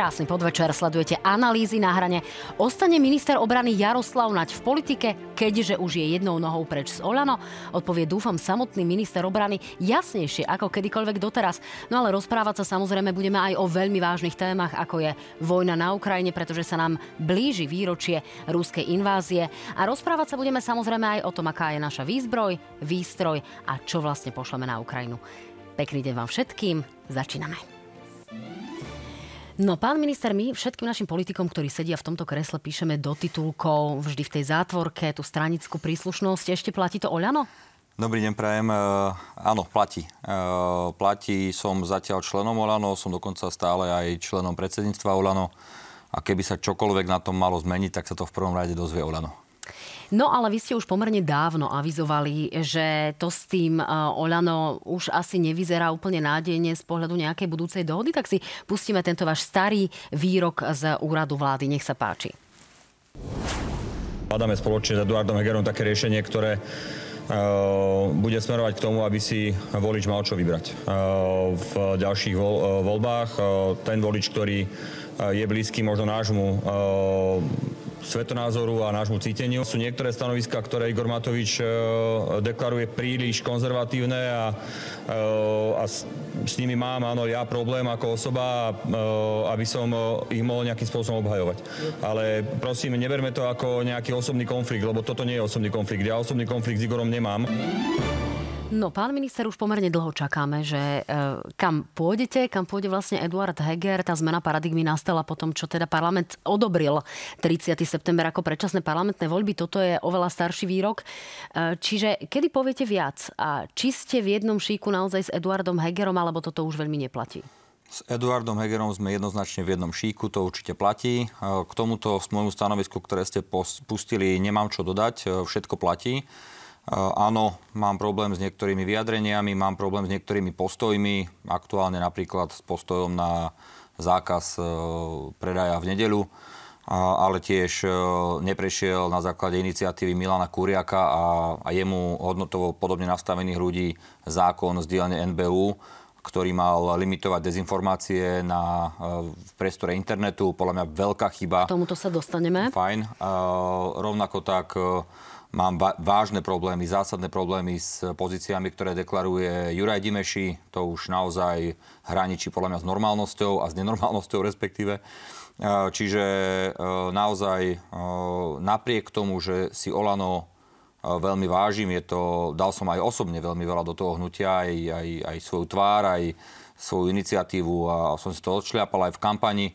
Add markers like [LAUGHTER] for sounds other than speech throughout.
Krásny podvečer, sledujete analýzy na hrane. Ostane minister obrany Jaroslav Naď v politike, keďže už je jednou nohou preč z Olano? Odpovie dúfam samotný minister obrany jasnejšie ako kedykoľvek doteraz. No ale rozprávať sa samozrejme budeme aj o veľmi vážnych témach, ako je vojna na Ukrajine, pretože sa nám blíži výročie ruskej invázie. A rozprávať sa budeme samozrejme aj o tom, aká je naša výzbroj, výstroj a čo vlastne pošleme na Ukrajinu. Pekný deň vám všetkým, začíname. No, pán minister, my všetkým našim politikom, ktorí sedia v tomto kresle, píšeme do titulkov vždy v tej zátvorke tú stranickú príslušnosť. Ešte platí to Oľano? Dobrý deň, prajem. Uh, áno, platí. Uh, platí, som zatiaľ členom Olano, som dokonca stále aj členom predsedníctva Olano. A keby sa čokoľvek na tom malo zmeniť, tak sa to v prvom rade dozvie Olano. No ale vy ste už pomerne dávno avizovali, že to s tým e, Olano už asi nevyzerá úplne nádejne z pohľadu nejakej budúcej dohody, tak si pustíme tento váš starý výrok z úradu vlády. Nech sa páči. Hľadáme spoločne s Eduardom Hegerom také riešenie, ktoré e, bude smerovať k tomu, aby si volič mal čo vybrať. E, v ďalších voľbách ten volič, ktorý je blízky možno nášmu svetonázoru a nášmu cíteniu. Sú niektoré stanoviská, ktoré Igor Matovič e, deklaruje príliš konzervatívne a, e, a s, s nimi mám, áno, ja problém ako osoba, e, aby som ich mohol nejakým spôsobom obhajovať. Ale prosím, neberme to ako nejaký osobný konflikt, lebo toto nie je osobný konflikt. Ja osobný konflikt s Igorom nemám. No, pán minister, už pomerne dlho čakáme, že e, kam pôjdete, kam pôjde vlastne Eduard Heger. Tá zmena paradigmy nastala po tom, čo teda parlament odobril 30. september ako predčasné parlamentné voľby. Toto je oveľa starší výrok. E, čiže kedy poviete viac? A či ste v jednom šíku naozaj s Eduardom Hegerom, alebo toto už veľmi neplatí? S Eduardom Hegerom sme jednoznačne v jednom šíku, to určite platí. E, k tomuto môjmu stanovisku, ktoré ste pustili, nemám čo dodať, všetko platí. Áno, mám problém s niektorými vyjadreniami, mám problém s niektorými postojmi, aktuálne napríklad s postojom na zákaz e, predaja v nedeľu, ale tiež e, neprešiel na základe iniciatívy Milana Kuriaka a, a jemu hodnotovo podobne nastavených ľudí zákon z dielne NBU, ktorý mal limitovať dezinformácie na, e, v priestore internetu. Podľa mňa veľká chyba. K tomuto sa dostaneme. Fajn. rovnako tak Mám vážne problémy, zásadné problémy s pozíciami, ktoré deklaruje Juraj Dimeši. To už naozaj hraničí podľa mňa s normálnosťou a s nenormálnosťou [LAUGHS] respektíve. E, čiže e, naozaj e, napriek tomu, že si Olano veľmi vážim, je to, dal som aj osobne veľmi veľa do toho hnutia, aj, aj, aj svoju tvár, aj svoju iniciatívu a som si to odšliapal aj v kampani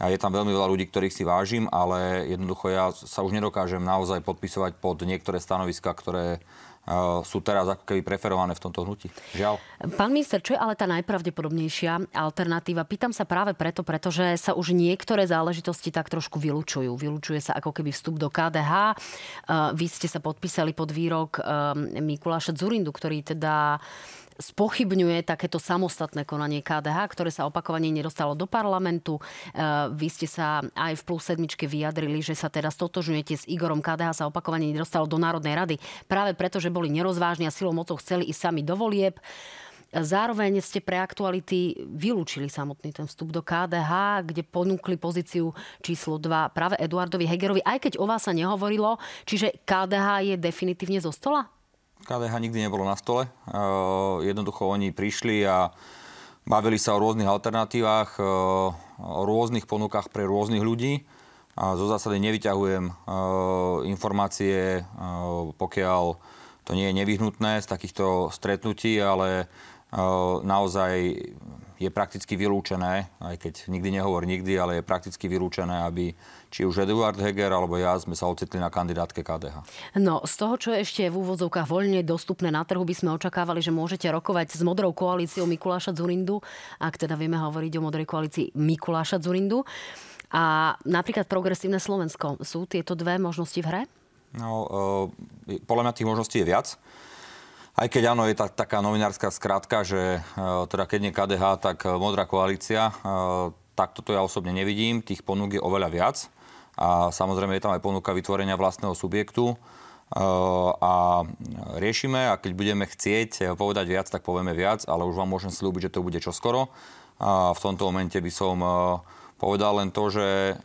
a je tam veľmi veľa ľudí, ktorých si vážim, ale jednoducho ja sa už nedokážem naozaj podpisovať pod niektoré stanoviska, ktoré uh, sú teraz ako keby preferované v tomto hnutí. Žiaľ. Pán minister, čo je ale tá najpravdepodobnejšia alternatíva? Pýtam sa práve preto, pretože sa už niektoré záležitosti tak trošku vylúčujú. Vylúčuje sa ako keby vstup do KDH. Uh, vy ste sa podpísali pod výrok uh, Mikuláša Zurindu, ktorý teda spochybňuje takéto samostatné konanie KDH, ktoré sa opakovane nedostalo do parlamentu. E, vy ste sa aj v plus sedmičke vyjadrili, že sa teda stotožňujete s Igorom KDH sa opakovane nedostalo do Národnej rady práve preto, že boli nerozvážni a silou mocou chceli ísť sami do volieb. Zároveň ste pre aktuality vylúčili samotný ten vstup do KDH, kde ponúkli pozíciu číslo 2 práve Eduardovi Hegerovi, aj keď o vás sa nehovorilo. Čiže KDH je definitívne zo stola? KDH nikdy nebolo na stole. Jednoducho oni prišli a bavili sa o rôznych alternatívach, o rôznych ponukách pre rôznych ľudí. A zo zásady nevyťahujem informácie, pokiaľ to nie je nevyhnutné z takýchto stretnutí, ale naozaj je prakticky vylúčené, aj keď nikdy nehovor nikdy, ale je prakticky vylúčené, aby či už Eduard Heger alebo ja sme sa ocitli na kandidátke KDH. No, z toho, čo je ešte v úvodzovkách voľne dostupné na trhu, by sme očakávali, že môžete rokovať s modrou koalíciou Mikuláša Zurindu, ak teda vieme hovoriť o modrej koalícii Mikuláša Zurindu. A napríklad progresívne Slovensko. Sú tieto dve možnosti v hre? No, e, podľa mňa tých možností je viac. Aj keď áno, je tak, taká novinárska skratka, že uh, teda keď nie KDH, tak uh, Modrá koalícia, uh, tak toto ja osobne nevidím. Tých ponúk je oveľa viac. A samozrejme je tam aj ponuka vytvorenia vlastného subjektu. A riešime a keď budeme chcieť povedať viac, tak povieme viac, ale už vám môžem slúbiť, že to bude čoskoro. A v tomto momente by som povedal len to, že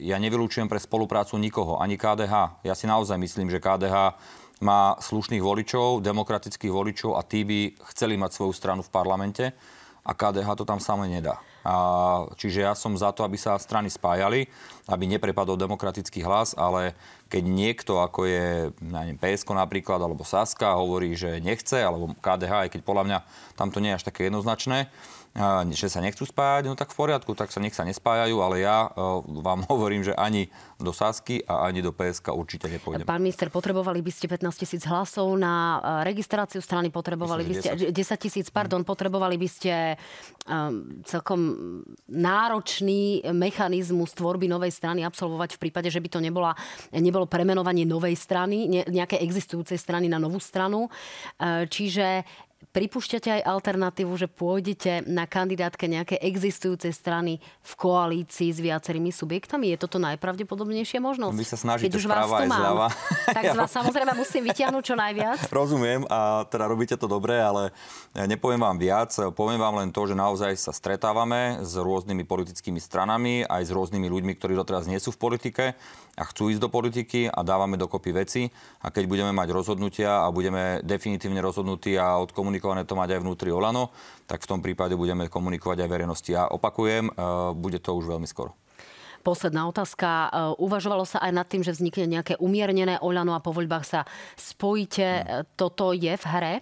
ja nevylučujem pre spoluprácu nikoho, ani KDH. Ja si naozaj myslím, že KDH má slušných voličov, demokratických voličov a tí by chceli mať svoju stranu v parlamente a KDH to tam samé nedá. A, čiže ja som za to, aby sa strany spájali, aby neprepadol demokratický hlas, ale keď niekto, ako je neviem, PSK napríklad, alebo Saska, hovorí, že nechce, alebo KDH, aj keď podľa mňa tam to nie je až také jednoznačné, že sa nechcú spájať, no tak v poriadku, tak sa nech sa nespájajú, ale ja vám [LAUGHS] hovorím, že ani do Sasky a ani do PSK určite nepôjdem. Pán minister, potrebovali by ste 15 tisíc hlasov na registráciu strany, potrebovali Myslím, by ste 10 tisíc, pardon, potrebovali by ste um, celkom náročný mechanizmus tvorby novej strany absolvovať v prípade, že by to nebola, nebolo premenovanie novej strany, ne, nejakej existujúcej strany na novú stranu. Čiže Pripúšťate aj alternatívu, že pôjdete na kandidátke nejakej existujúcej strany v koalícii s viacerými subjektami? Je toto najpravdepodobnejšia možnosť? Vy sa snažíte Keď už vás tu mám, zľava. [LAUGHS] tak ja. vás samozrejme musím vyťahnuť čo najviac. [LAUGHS] Rozumiem a teda robíte to dobre, ale nepoviem vám viac. Poviem vám len to, že naozaj sa stretávame s rôznymi politickými stranami, aj s rôznymi ľuďmi, ktorí doteraz nie sú v politike a chcú ísť do politiky a dávame dokopy veci. A keď budeme mať rozhodnutia a budeme definitívne rozhodnutí a odkomunikované to mať aj vnútri Olano, tak v tom prípade budeme komunikovať aj verejnosti. A opakujem, e, bude to už veľmi skoro. Posledná otázka. E, uvažovalo sa aj nad tým, že vznikne nejaké umiernené Olano a po voľbách sa spojíte. Hmm. Toto je v hre?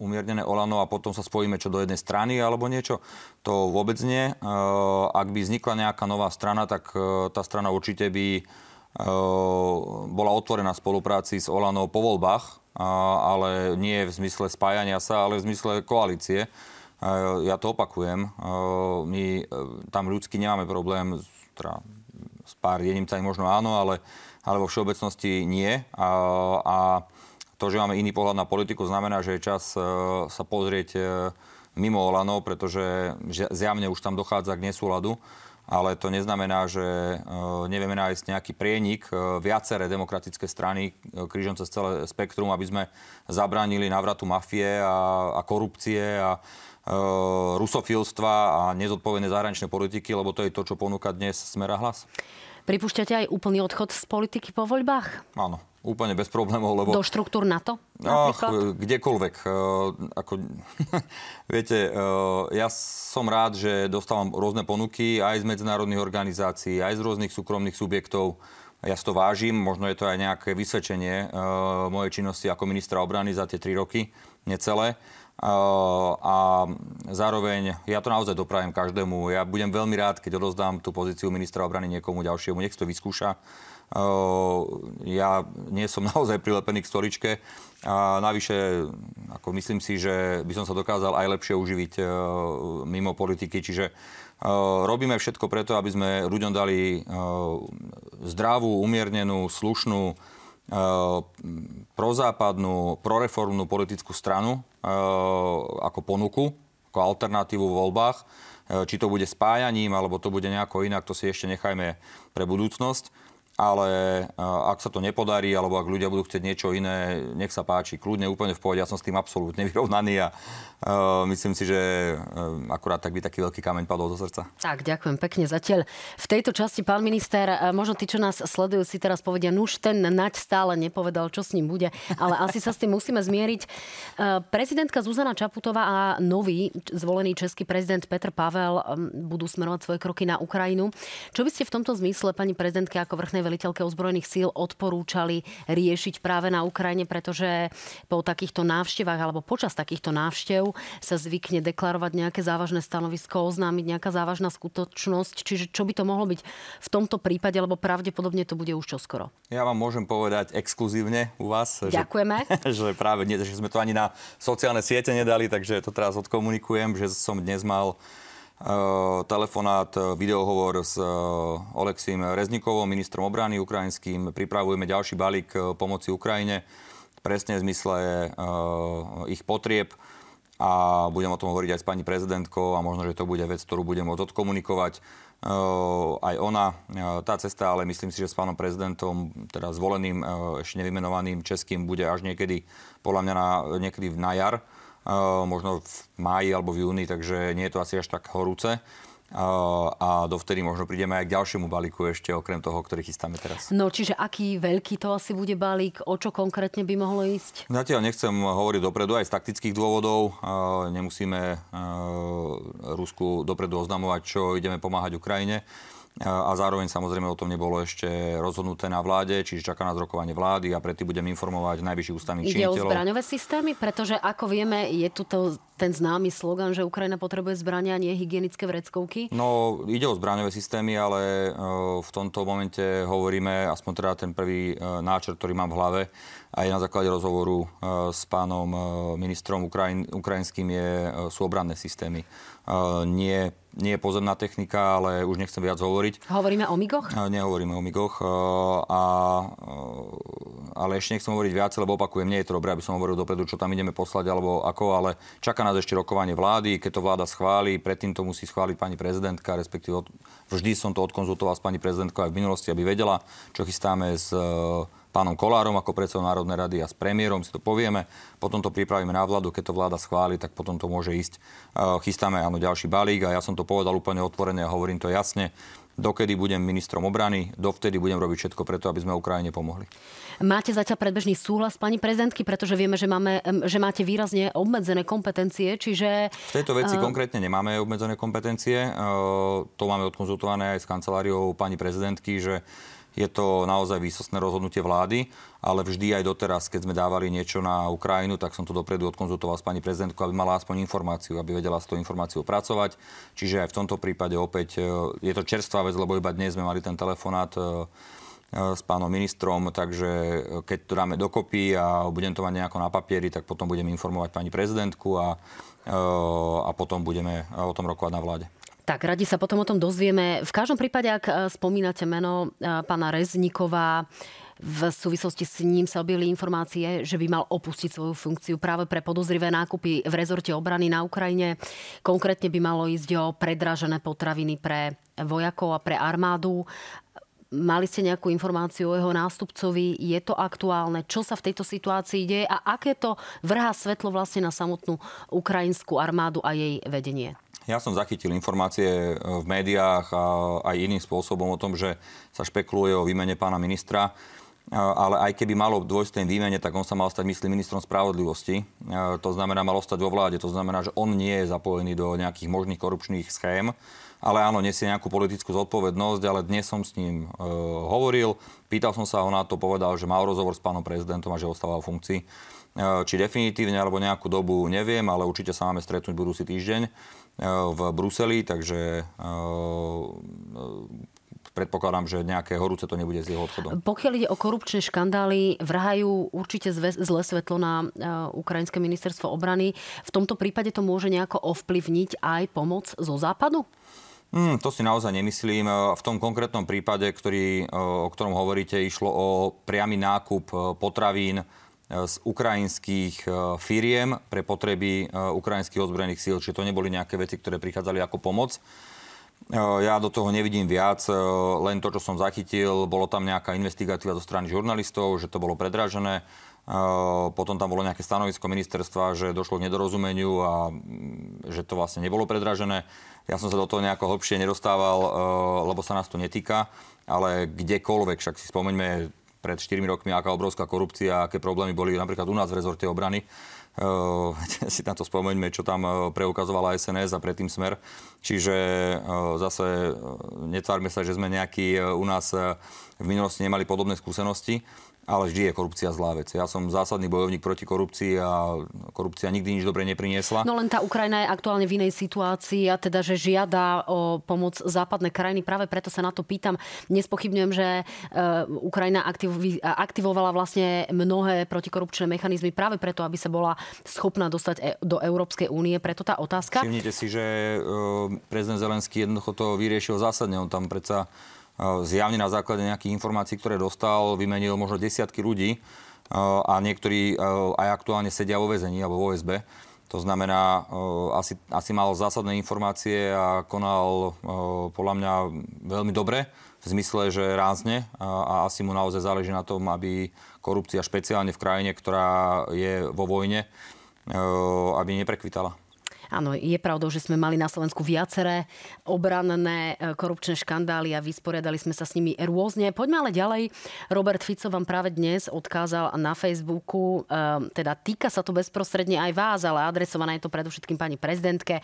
umiernené Olano a potom sa spojíme čo do jednej strany alebo niečo. To vôbec nie. Ak by vznikla nejaká nová strana, tak tá strana určite by bola otvorená spolupráci s Olanou po voľbách, ale nie v zmysle spájania sa, ale v zmysle koalície. Ja to opakujem. My e, tam ľudsky nemáme problém, teda s pár jedinca možno áno, ale, ale vo všeobecnosti nie. A, a to, že máme iný pohľad na politiku, znamená, že je čas sa pozrieť mimo Olano, pretože zjavne už tam dochádza k nesúladu ale to neznamená, že e, nevieme nájsť nejaký prienik. E, viaceré demokratické strany e, krížom cez celé spektrum, aby sme zabránili návratu mafie a, a korupcie a rusofilstva a nezodpovedné zahraničné politiky, lebo to je to, čo ponúka dnes Smera hlas. Pripúšťate aj úplný odchod z politiky po voľbách? Áno úplne bez problémov, lebo... Do štruktúr NATO? Ach, kdekoľvek. Uh, ako, [LAUGHS] viete, uh, ja som rád, že dostávam rôzne ponuky aj z medzinárodných organizácií, aj z rôznych súkromných subjektov. Ja si to vážim, možno je to aj nejaké vysvedčenie mojej činnosti ako ministra obrany za tie tri roky, necelé. A zároveň ja to naozaj doprajem každému. Ja budem veľmi rád, keď odozdám tú pozíciu ministra obrany niekomu ďalšiemu. Nech to vyskúša. Ja nie som [LAUGHS] naozaj prilepený k stoličke a navyše ako myslím si, že by som sa dokázal aj lepšie uživiť mimo politiky. Čiže robíme všetko preto, aby sme ľuďom dali zdravú, umiernenú, slušnú, prozápadnú, proreformnú politickú stranu ako ponuku, ako alternatívu v voľbách. Či to bude spájaním, alebo to bude nejako inak, to si ešte nechajme pre budúcnosť ale ak sa to nepodarí, alebo ak ľudia budú chcieť niečo iné, nech sa páči, kľudne, úplne v pohode, ja som s tým absolútne [LAUGHS] vyrovnaný a uh, myslím si, že uh, akurát tak by taký veľký kameň padol zo srdca. Tak, ďakujem pekne zatiaľ. V tejto časti, pán minister, možno tí, čo nás sledujú, si teraz povedia, nuž ten Naď stále nepovedal, čo s ním bude, ale asi sa s tým musíme zmieriť. Prezidentka Zuzana Čaputová a nový zvolený český prezident Petr Pavel budú smerovať svoje kroky na Ukrajinu. Čo by ste v tomto zmysle, pani prezidentke, ako vrchnej veliteľke ozbrojených síl odporúčali riešiť práve na Ukrajine, pretože po takýchto návštevách alebo počas takýchto návštev sa zvykne deklarovať nejaké závažné stanovisko, oznámiť nejaká závažná skutočnosť. Čiže čo by to mohlo byť v tomto prípade, lebo pravdepodobne to bude už čoskoro. Ja vám môžem povedať exkluzívne u vás. Ďakujeme. Že, [LAUGHS] že práve nie, že sme to ani na sociálne siete nedali, takže to teraz odkomunikujem, že som dnes mal telefonát, eh, videohovor s eh, Oleksím Reznikovom, ministrom obrany ukrajinským. Pripravujeme ďalší balík pomoci Ukrajine, presne v zmysle ich potrieb a budem o tom hovoriť aj s pani prezidentkou a možno, že to bude vec, ktorú budem môcť odkomunikovať aj ona. Tá cesta, ale myslím si, že s pánom prezidentom, teda zvoleným, ešte nevymenovaným českým, bude až niekedy, podľa mňa na, niekedy na jar možno v máji alebo v júni, takže nie je to asi až tak horúce. a dovtedy možno prídeme aj k ďalšiemu balíku ešte okrem toho, ktorý chystáme teraz. No čiže aký veľký to asi bude balík, o čo konkrétne by mohlo ísť? Zatiaľ nechcem hovoriť dopredu aj z taktických dôvodov. Nemusíme Rusku dopredu oznamovať, čo ideme pomáhať Ukrajine a zároveň samozrejme o tom nebolo ešte rozhodnuté na vláde, čiže čaká nás rokovanie vlády a predtým budem informovať najvyšší ústavných činiteľov. Ide o zbraňové systémy? Pretože ako vieme, je tu to, ten známy slogan, že Ukrajina potrebuje zbrania a nie hygienické vreckovky? No, ide o zbraňové systémy, ale v tomto momente hovoríme, aspoň teda ten prvý náčrt, ktorý mám v hlave, aj na základe rozhovoru s pánom ministrom Ukrajin, ukrajinským je, sú obranné systémy. Nie nie je pozemná technika, ale už nechcem viac hovoriť. Hovoríme o migoch? Nehovoríme o migoch. A, ale ešte nechcem hovoriť viac, lebo opakujem, nie je to dobré, aby som hovoril dopredu, čo tam ideme poslať alebo ako, ale čaká nás ešte rokovanie vlády. Keď to vláda schváli, predtým to musí schváliť pani prezidentka, respektíve vždy som to odkonzultoval s pani prezidentkou aj v minulosti, aby vedela, čo chystáme s pánom Kolárom ako predsedom Národnej rady a s premiérom si to povieme. Potom to pripravíme na vládu, keď to vláda schváli, tak potom to môže ísť. Chystáme áno ďalší balík a ja som to povedal úplne otvorene a hovorím to jasne. Dokedy budem ministrom obrany, dovtedy budem robiť všetko preto, aby sme Ukrajine pomohli. Máte zatiaľ predbežný súhlas pani prezidentky, pretože vieme, že, máme, že máte výrazne obmedzené kompetencie, čiže... V tejto veci uh... konkrétne nemáme obmedzené kompetencie. Uh, to máme odkonzultované aj s kanceláriou pani prezidentky, že je to naozaj výsostné rozhodnutie vlády, ale vždy aj doteraz, keď sme dávali niečo na Ukrajinu, tak som to dopredu odkonzultoval s pani prezidentkou, aby mala aspoň informáciu, aby vedela s tou informáciou pracovať. Čiže aj v tomto prípade opäť e, je to čerstvá vec, lebo iba dnes sme mali ten telefonát e, e, s pánom ministrom, takže keď to dáme dokopy a budem to mať nejako na papieri, tak potom budem informovať pani prezidentku a, a potom budeme o tom rokovať na vláde. Tak, radi sa potom o tom dozvieme. V každom prípade, ak e, spomínate meno e, pána Rezníková, v súvislosti s ním sa objavili informácie, že by mal opustiť svoju funkciu práve pre podozrivé nákupy v rezorte obrany na Ukrajine. Konkrétne by malo ísť o predražené potraviny pre vojakov a pre armádu. Mali ste nejakú informáciu o jeho nástupcovi? Je to aktuálne? Čo sa v tejto situácii deje? A aké to vrhá svetlo vlastne na samotnú ukrajinskú armádu a jej vedenie? Ja som zachytil informácie e, v médiách a aj iným spôsobom o tom, že sa špekuluje o výmene pána ministra. E, ale aj keby malo dôjsť tej výmene, tak on sa mal stať, myslím, ministrom spravodlivosti. E, to znamená, mal ostať vo vláde. To znamená, že on nie je zapojený do nejakých možných korupčných schém. Ale áno, nesie nejakú politickú zodpovednosť, ale dnes som s ním e, hovoril. Pýtal som sa ho na to, povedal, že mal rozhovor s pánom prezidentom a že ostáva v funkcii. E, či definitívne alebo nejakú dobu neviem, ale určite sa máme stretnúť budúci týždeň v Bruseli, takže predpokladám, že nejaké horúce to nebude s jeho odchodom. Pokiaľ ide o korupčné škandály, vrhajú určite zlé svetlo na Ukrajinské ministerstvo obrany. V tomto prípade to môže nejako ovplyvniť aj pomoc zo západu? Hmm, to si naozaj nemyslím. V tom konkrétnom prípade, ktorý, o ktorom hovoríte, išlo o priamy nákup potravín z ukrajinských e, firiem pre potreby e, ukrajinských ozbrojených síl. Čiže to neboli nejaké veci, ktoré prichádzali ako pomoc. E, ja do toho nevidím viac, len to, čo som zachytil, bolo tam nejaká investigatíva zo strany žurnalistov, že to bolo predražené. Potom tam bolo nejaké stanovisko ministerstva, že došlo k nedorozumeniu a mm, že to vlastne nebolo predražené. Ja som sa do toho nejako hlbšie nedostával, lebo sa nás to netýka, ale kdekoľvek, však si spomeňme pred 4 rokmi, aká obrovská korupcia, aké problémy boli napríklad u nás v rezorte obrany. Uh, [LAUGHS] si na to spomeňme, čo tam eh, preukazovala SNS a predtým Smer. Čiže uh, zase netvárme sa, že sme nejakí uh, u nás v minulosti nemali podobné skúsenosti ale vždy je korupcia zlá vec. Ja som zásadný bojovník proti korupcii a korupcia nikdy nič dobre nepriniesla. No len tá Ukrajina je aktuálne v inej situácii a teda, že žiada o pomoc západné krajiny. Práve preto sa na to pýtam. Nespochybňujem, že e, Ukrajina aktivovala vlastne mnohé protikorupčné mechanizmy práve preto, aby sa bola schopná dostať e, do Európskej únie. Preto tá otázka. Všimnite si, že e, prezident Zelenský jednoducho to vyriešil zásadne. On tam predsa zjavne na základe nejakých informácií, ktoré dostal, vymenil možno desiatky ľudí a niektorí aj aktuálne sedia vo väzení alebo vo OSB. To znamená, asi, asi mal zásadné informácie a konal podľa mňa veľmi dobre, v zmysle, že rázne a asi mu naozaj záleží na tom, aby korupcia špeciálne v krajine, ktorá je vo vojne, aby neprekvitala. Áno, je pravdou, že sme mali na Slovensku viaceré obranné e, korupčné škandály a vysporiadali sme sa s nimi rôzne. Poďme ale ďalej. Robert Fico vám práve dnes odkázal na Facebooku, e, teda týka sa to bezprostredne aj vás, ale adresované je to predovšetkým pani prezidentke.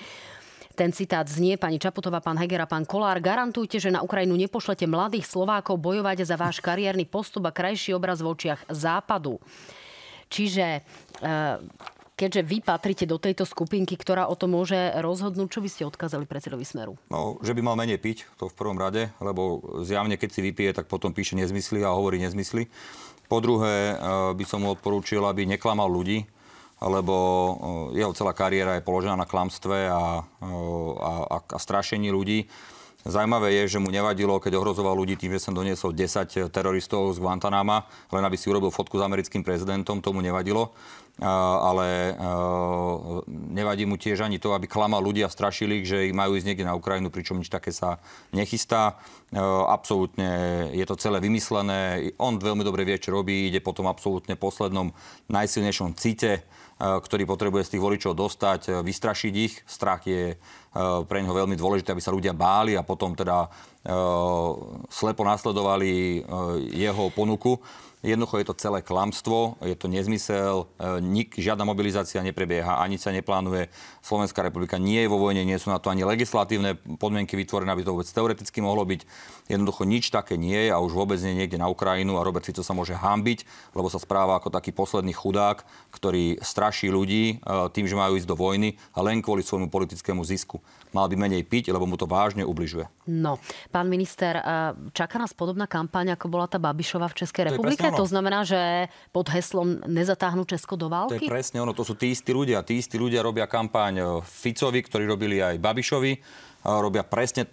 Ten citát znie, pani Čaputová, pán Heger a pán Kolár, garantujte, že na Ukrajinu nepošlete mladých Slovákov bojovať za váš kariérny postup a krajší obraz v očiach západu. Čiže e, keďže vy patrite do tejto skupinky, ktorá o to môže rozhodnúť, čo by ste odkázali predsedovi Smeru? No, že by mal menej piť, to v prvom rade, lebo zjavne, keď si vypije, tak potom píše nezmysly a hovorí nezmysly. Po druhé, eh, by som mu odporúčil, aby neklamal ľudí, lebo eh, jeho celá kariéra je položená na klamstve a, eh, a, a, a strašení ľudí. Zajímavé je, že mu nevadilo, keď ohrozoval ľudí tým, že som doniesol 10 teroristov z Guantanama, len aby si urobil fotku s americkým prezidentom, tomu nevadilo ale nevadí mu tiež ani to, aby klamal ľudia, strašili že ich majú ísť niekde na Ukrajinu, pričom nič také sa nechystá. Absolútne je to celé vymyslené. On veľmi dobre vie, čo robí, ide po tom absolútne poslednom najsilnejšom cite, ktorý potrebuje z tých voličov dostať, vystrašiť ich. Strach je pre neho veľmi dôležité, aby sa ľudia báli a potom teda slepo nasledovali jeho ponuku. Jednoducho je to celé klamstvo, je to nezmysel, nik, žiadna mobilizácia neprebieha, ani sa neplánuje. Slovenská republika nie je vo vojne, nie sú na to ani legislatívne podmienky vytvorené, aby to vôbec teoreticky mohlo byť. Jednoducho nič také nie je a už vôbec nie niekde na Ukrajinu a Robert Fico sa môže hambiť, lebo sa správa ako taký posledný chudák, ktorý straší ľudí tým, že majú ísť do vojny a len kvôli svojmu politickému zisku. Mal by menej piť, lebo mu to vážne ubližuje. No, pán minister, e, čaká nás podobná kampaň, ako bola tá Babišova v Českej republike? To znamená, že pod heslom nezatáhnu Česko do války? To je presne ono, to sú tí istí ľudia. Tí istí ľudia robia kampaň e, Ficovi, ktorí robili aj Babišovi. Robia presne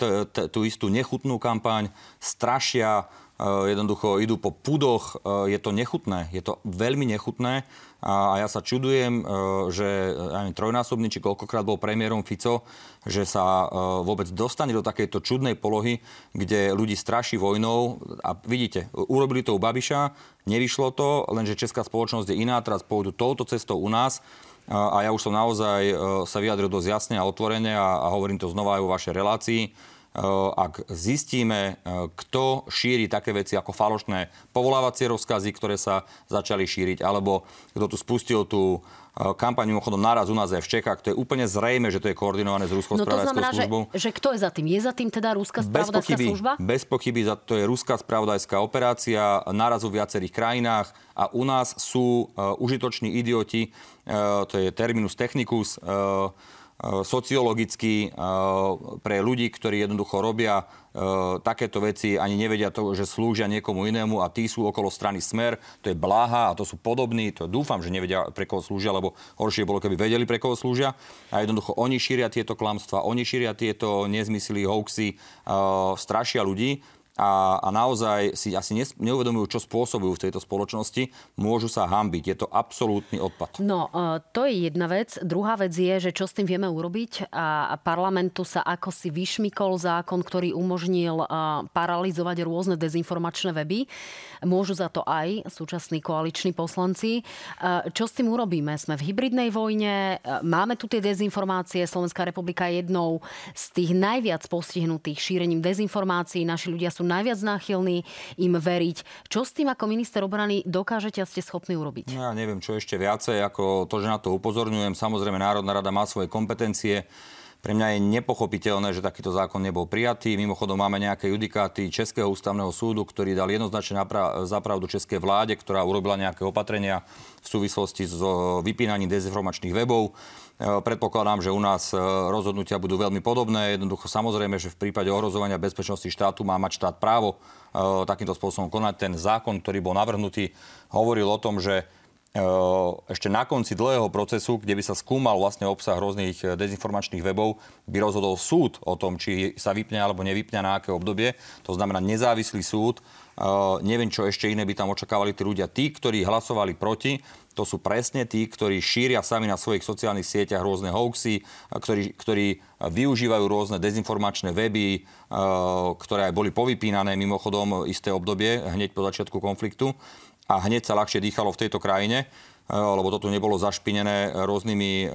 tú istú nechutnú kampaň, strašia, jednoducho idú po pudoch. Je to nechutné, je to veľmi nechutné. A ja sa čudujem, že ja neviem, trojnásobný, či koľkokrát bol premiérom Fico, že sa vôbec dostane do takejto čudnej polohy, kde ľudí straší vojnou. A vidíte, urobili to u Babiša, Nevyšlo to, lenže česká spoločnosť je iná, teraz pôjdu touto cestou u nás a ja už som naozaj e, sa vyjadril dosť jasne a otvorene a, a hovorím to znova aj vo vašej relácii. E, ak zistíme, e, kto šíri také veci ako falošné povolávacie rozkazy, ktoré sa začali šíriť, alebo kto tu spustil tú kampaň mimochodom naraz u nás aj v Čechách. To je úplne zrejme, že to je koordinované s Ruskou no spravodajskou službou. Že, že kto je za tým? Je za tým teda Ruská spravodajská bez pochyby, služba? Bez pochyby, za to je Ruská spravodajská operácia naraz v viacerých krajinách a u nás sú uh, užitoční idioti, uh, to je terminus technicus, uh, Eh, sociologicky eh, pre ľudí, ktorí jednoducho robia eh, takéto veci, ani nevedia to, že slúžia niekomu inému a tí sú okolo strany Smer, to je Bláha a to sú podobní, to dúfam, že nevedia pre koho slúžia, lebo horšie bolo, keby vedeli pre koho slúžia. A jednoducho oni šíria tieto klamstva, oni šíria tieto nezmysly, hoaxy, strašia ľudí a, a naozaj si asi neuvedomujú, čo spôsobujú v tejto spoločnosti, môžu sa hambiť. Je to absolútny odpad. No, e, to je jedna vec. Druhá vec je, že čo s tým vieme urobiť. A parlamentu sa ako si vyšmikol zákon, ktorý umožnil e, paralizovať rôzne dezinformačné weby. Môžu za to aj súčasní koaliční poslanci. E, čo s tým urobíme? Sme v hybridnej vojne, máme tu tie dezinformácie. Slovenská republika je jednou z tých najviac postihnutých šírením dezinformácií. Naši ľudia sú najviac náchylní im veriť. Čo s tým ako minister obrany dokážete a ste schopní urobiť? No, ja neviem, čo ešte viacej, ako to, že na to upozorňujem. Samozrejme, Národná rada má svoje kompetencie. Pre mňa je nepochopiteľné, že takýto zákon nebol prijatý. Mimochodom máme nejaké judikáty Českého ústavného súdu, ktorý dal jednoznačne zapravdu českej vláde, ktorá urobila nejaké opatrenia v súvislosti s vypínaním dezinformačných webov. E, predpokladám, že u nás e, rozhodnutia budú veľmi podobné. Jednoducho samozrejme, že v prípade ohrozovania bezpečnosti štátu má mať štát právo e, takýmto spôsobom konať. Ten zákon, ktorý bol navrhnutý, hovoril o tom, že ešte na konci dlhého procesu, kde by sa skúmal vlastne obsah rôznych dezinformačných webov, by rozhodol súd o tom, či sa vypne alebo nevypne na aké obdobie. To znamená nezávislý súd. Neviem, čo ešte iné by tam očakávali tí ľudia. Tí, ktorí hlasovali proti, to sú presne tí, ktorí šíria sami na svojich sociálnych sieťach rôzne hoaxy, ktorí, ktorí využívajú rôzne dezinformačné weby, ktoré aj boli povypínané mimochodom isté obdobie, hneď po začiatku konfliktu a hneď sa ľahšie dýchalo v tejto krajine. lebo toto nebolo zašpinené rôznymi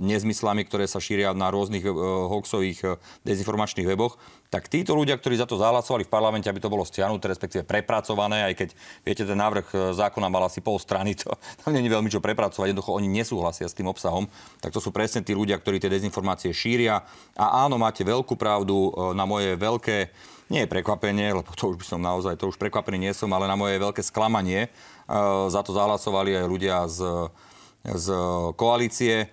nezmyslami, ktoré sa šíria na rôznych hoaxových dezinformačných weboch, tak títo ľudia, ktorí za to zahlasovali v parlamente, aby to bolo stiahnuté, respektíve prepracované, aj keď viete, ten návrh zákona mal asi pol strany, to [LAUGHS] tam je veľmi čo prepracovať, jednoducho oni nesúhlasia s tým obsahom, tak to sú presne tí ľudia, ktorí tie dezinformácie šíria. A áno, máte veľkú pravdu na moje veľké nie je prekvapenie, lebo to už by som naozaj, to už prekvapený nie som, ale na moje veľké sklamanie za to zahlasovali aj ľudia z, z koalície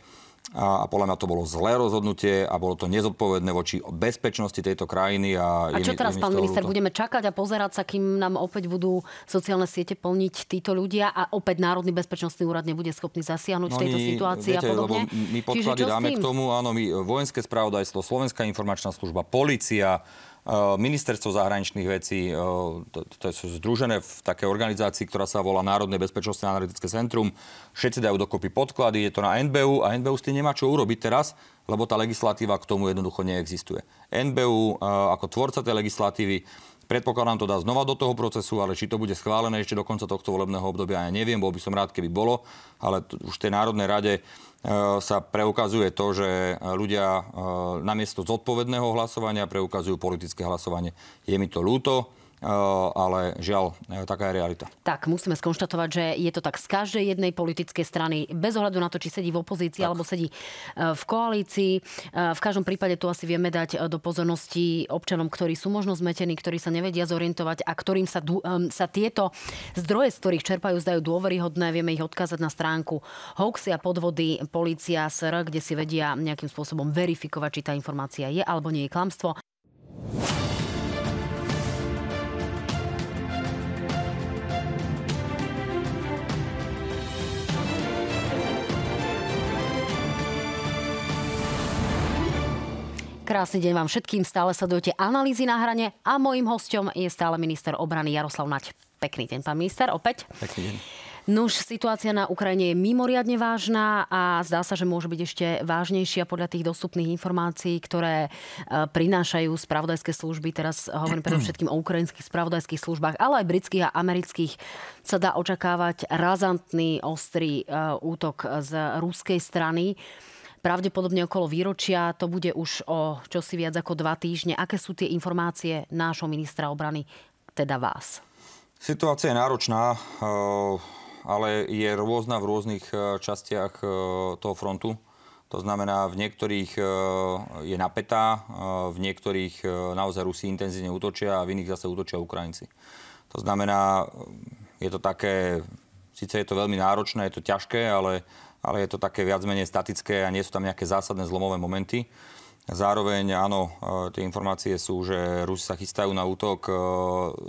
a, a podľa mňa to bolo zlé rozhodnutie a bolo to nezodpovedné voči bezpečnosti tejto krajiny. A, a čo mi, teraz, pán minister, ľúto. budeme čakať a pozerať sa, kým nám opäť budú sociálne siete plniť títo ľudia a opäť Národný bezpečnostný úrad nebude schopný zasiahnuť no, v tejto situácii viete, a podobne? Lebo my podklady dáme k tomu, áno, my vojenské spravodajstvo, Slovenská informačná služba, policia, Eh, ministerstvo zahraničných vecí, eh, to, to sú združené v takej organizácii, ktorá sa volá Národné bezpečnostné analytické centrum. Všetci dajú dokopy podklady, je to na NBU a NBU s tým nemá čo urobiť teraz, lebo tá legislatíva k tomu jednoducho neexistuje. NBU eh, ako tvorca tej legislatívy Predpokladám to dá znova do toho procesu, ale či to bude schválené ešte do konca tohto volebného obdobia, ja neviem, bol by som rád, keby bolo, ale už v tej Národnej rade sa preukazuje to, že ľudia namiesto zodpovedného hlasovania preukazujú politické hlasovanie. Je mi to ľúto, ale žiaľ, eh, taká je realita. Tak, musíme skonštatovať, že je to tak z každej jednej politickej strany, bez ohľadu na to, či sedí v opozícii tak. alebo sedí eh, v koalícii. V každom prípade tu asi vieme dať do pozornosti občanom, ktorí sú možno zmetení, ktorí sa nevedia zorientovať a ktorým sa, sa tieto zdroje, z ktorých čerpajú, zdajú dôveryhodné. Vieme ich odkázať na stránku hoaxy a podvody Polícia SR, kde si vedia nejakým spôsobom verifikovať, či tá informácia je alebo nie je klamstvo. Krásny deň vám všetkým. Stále sledujete analýzy na hrane a mojím hostom je stále minister obrany Jaroslav Nať. Pekný deň, pán minister, opäť. Pekný deň. Nuž, situácia na Ukrajine je mimoriadne vážna a zdá sa, že môže byť ešte vážnejšia podľa tých dostupných informácií, ktoré e, prinášajú spravodajské služby. Teraz hovorím [CLEARS THROAT] predovšetkým o ukrajinských spravodajských službách, ale aj britských a amerických. Sa dá očakávať razantný, ostrý e, útok z ruskej strany pravdepodobne okolo výročia. To bude už o čosi viac ako dva týždne. Aké sú tie informácie nášho ministra obrany, teda vás? Situácia je náročná, eh, ale je rôzna v rôznych eh, častiach eh, toho frontu. To znamená, v niektorých je napätá, v niektorých naozaj Rusi intenzívne útočia a v iných zase útočia Ukrajinci. To znamená, je to také, síce je to veľmi náročné, je to ťažké, ale ale je to také viac menej statické a nie sú tam nejaké zásadné zlomové momenty. Zároveň, áno, e, tie informácie sú, že Rusi sa chystajú na útok, e,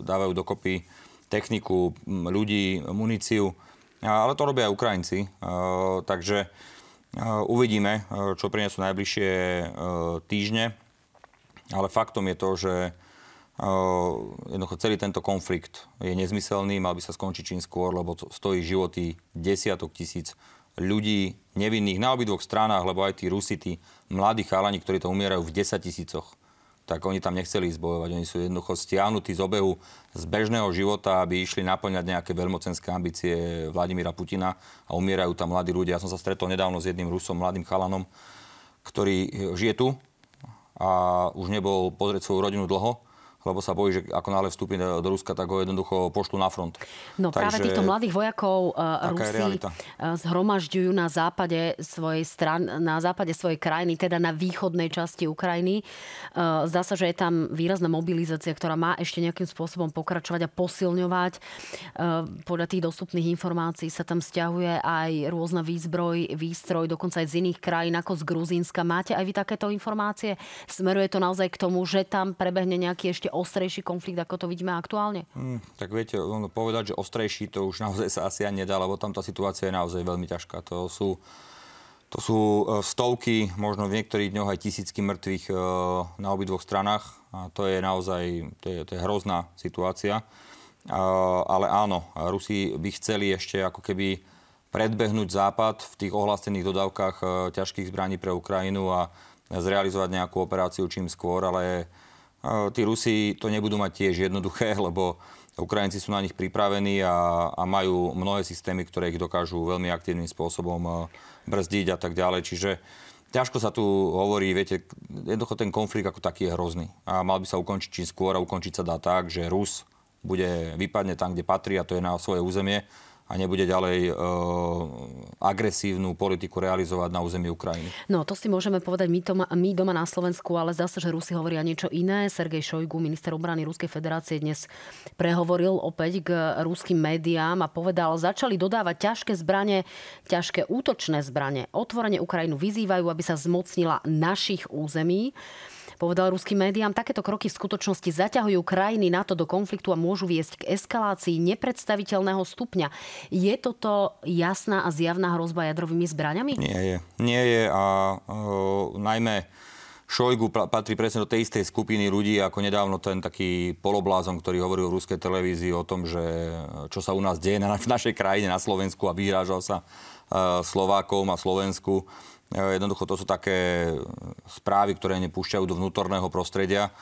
dávajú dokopy techniku, ľudí, muníciu, ale to robia aj Ukrajinci. E, takže uvidíme, čo prinesú najbližšie týždne. Ale faktom je to, že jednoducho celý tento konflikt je nezmyselný, mal by sa skončiť čím skôr, lebo stojí životy desiatok tisíc ľudí nevinných na obidvoch stranách, lebo aj tí Rusi, tí mladí chalani, ktorí to umierajú v 10 tisícoch, tak oni tam nechceli ísť bojovať. Oni sú jednoducho stiahnutí z obehu z bežného života, aby išli naplňať nejaké veľmocenské ambície Vladimíra Putina a umierajú tam mladí ľudia. Ja som sa stretol nedávno s jedným Rusom, mladým chalanom, ktorý žije tu a už nebol pozrieť svoju rodinu dlho lebo sa bojí, že ako náhle vstúpi do, Ruska, tak ho jednoducho pošlu na front. No Takže, práve týchto mladých vojakov uh, Rusi uh, zhromažďujú na západe svojej stran, na západe svojej krajiny, teda na východnej časti Ukrajiny. Uh, zdá sa, že je tam výrazná mobilizácia, ktorá má ešte nejakým spôsobom pokračovať a posilňovať. Uh, podľa tých dostupných informácií sa tam stiahuje aj rôzna výzbroj, výstroj, dokonca aj z iných krajín, ako z Gruzínska. Máte aj vy takéto informácie? Smeruje to naozaj k tomu, že tam prebehne nejaký ešte ostrejší konflikt, ako to vidíme aktuálne? Hmm, tak viete, povedať, že ostrejší to už [LAUGHS] naozaj sa asi ani nedá, lebo tam tá situácia je naozaj veľmi ťažká. To sú, to sú e, stovky, možno v niektorých dňoch aj tisícky mŕtvych e, na obidvoch stranách. A to je naozaj to je, to je hrozná situácia. Ale áno, Rusi by chceli ešte ako keby predbehnúť Západ v tých ohlásených dodávkach e, ťažkých zbraní pre Ukrajinu a zrealizovať nejakú operáciu čím skôr, ale tí Rusi to nebudú mať tiež jednoduché, [LAUGHS] lebo Ukrajinci sú na nich pripravení a, a majú mnohé systémy, ktoré ich dokážu veľmi aktívnym spôsobom brzdiť a tak ďalej. Čiže ťažko sa tu hovorí, viete, jednoducho ten konflikt ako taký je hrozný. A mal by sa ukončiť čím skôr a ukončiť sa dá tak, že Rus bude vypadne tam, kde patrí a to je na svoje územie a nebude ďalej e, agresívnu politiku realizovať na území Ukrajiny. No, to si môžeme povedať my, to, my doma na Slovensku, ale zdá sa, že Rusi hovoria niečo iné. Sergej Šojgu, minister obrany Ruskej federácie, dnes prehovoril opäť k ruským médiám a povedal, začali dodávať ťažké zbranie, ťažké útočné zbranie. Otvorene Ukrajinu vyzývajú, aby sa zmocnila našich území povedal ruským médiám, takéto kroky v skutočnosti zaťahujú krajiny NATO do konfliktu a môžu viesť k eskalácii nepredstaviteľného stupňa. Je toto jasná a zjavná hrozba jadrovými zbraňami? Nie je. Nie je a uh, najmä Šojgu patrí presne do tej istej skupiny ľudí, ako nedávno ten taký poloblázon, ktorý hovoril v ruskej televízii o tom, že čo sa u nás deje na, v našej krajine, na Slovensku a vyhrážal sa uh, Slovákom a Slovensku. E, jednoducho to sú také správy, ktoré nepúšťajú do vnútorného prostredia. E,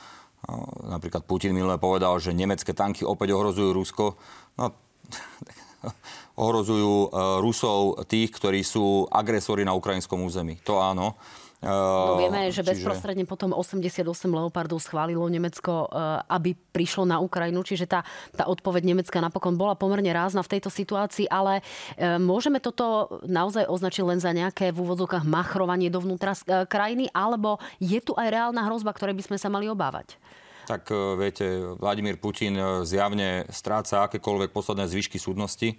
napríklad Putin minule povedal, že nemecké tanky opäť ohrozujú Rusko. No, [LAUGHS] ohrozujú e, Rusov tých, ktorí sú agresori na ukrajinskom území. To áno. No vieme, že čiže... bezprostredne potom 88 Leopardov schválilo Nemecko, aby prišlo na Ukrajinu, čiže tá, tá odpoveď Nemecka napokon bola pomerne rázna v tejto situácii, ale môžeme toto naozaj označiť len za nejaké v úvodzovkách machrovanie dovnútra krajiny, alebo je tu aj reálna hrozba, ktorej by sme sa mali obávať? Tak viete, Vladimír Putin zjavne stráca akékoľvek posledné zvyšky súdnosti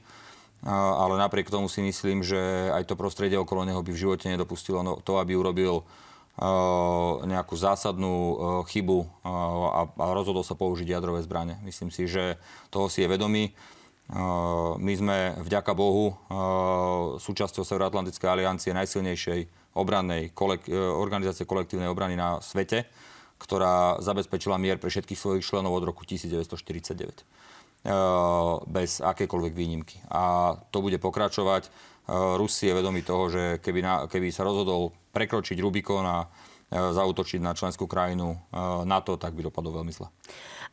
ale napriek tomu si myslím, že aj to prostredie okolo neho by v živote nedopustilo no, to, aby urobil nejakú zásadnú chybu a rozhodol sa použiť jadrové zbranie. Myslím si, že toho si je vedomý. My sme vďaka Bohu súčasťou Severoatlantickej aliancie najsilnejšej obrannej kolek- organizácie kolektívnej obrany na svete, ktorá zabezpečila mier pre všetkých svojich členov od roku 1949. Eh, bez akékoľvek výnimky. A to bude pokračovať. Eh, Rus je vedomý toho, že keby, na, keby sa rozhodol prekročiť Rubikon a eh, zautočiť na členskú krajinu NATO, tak by dopadlo veľmi zle.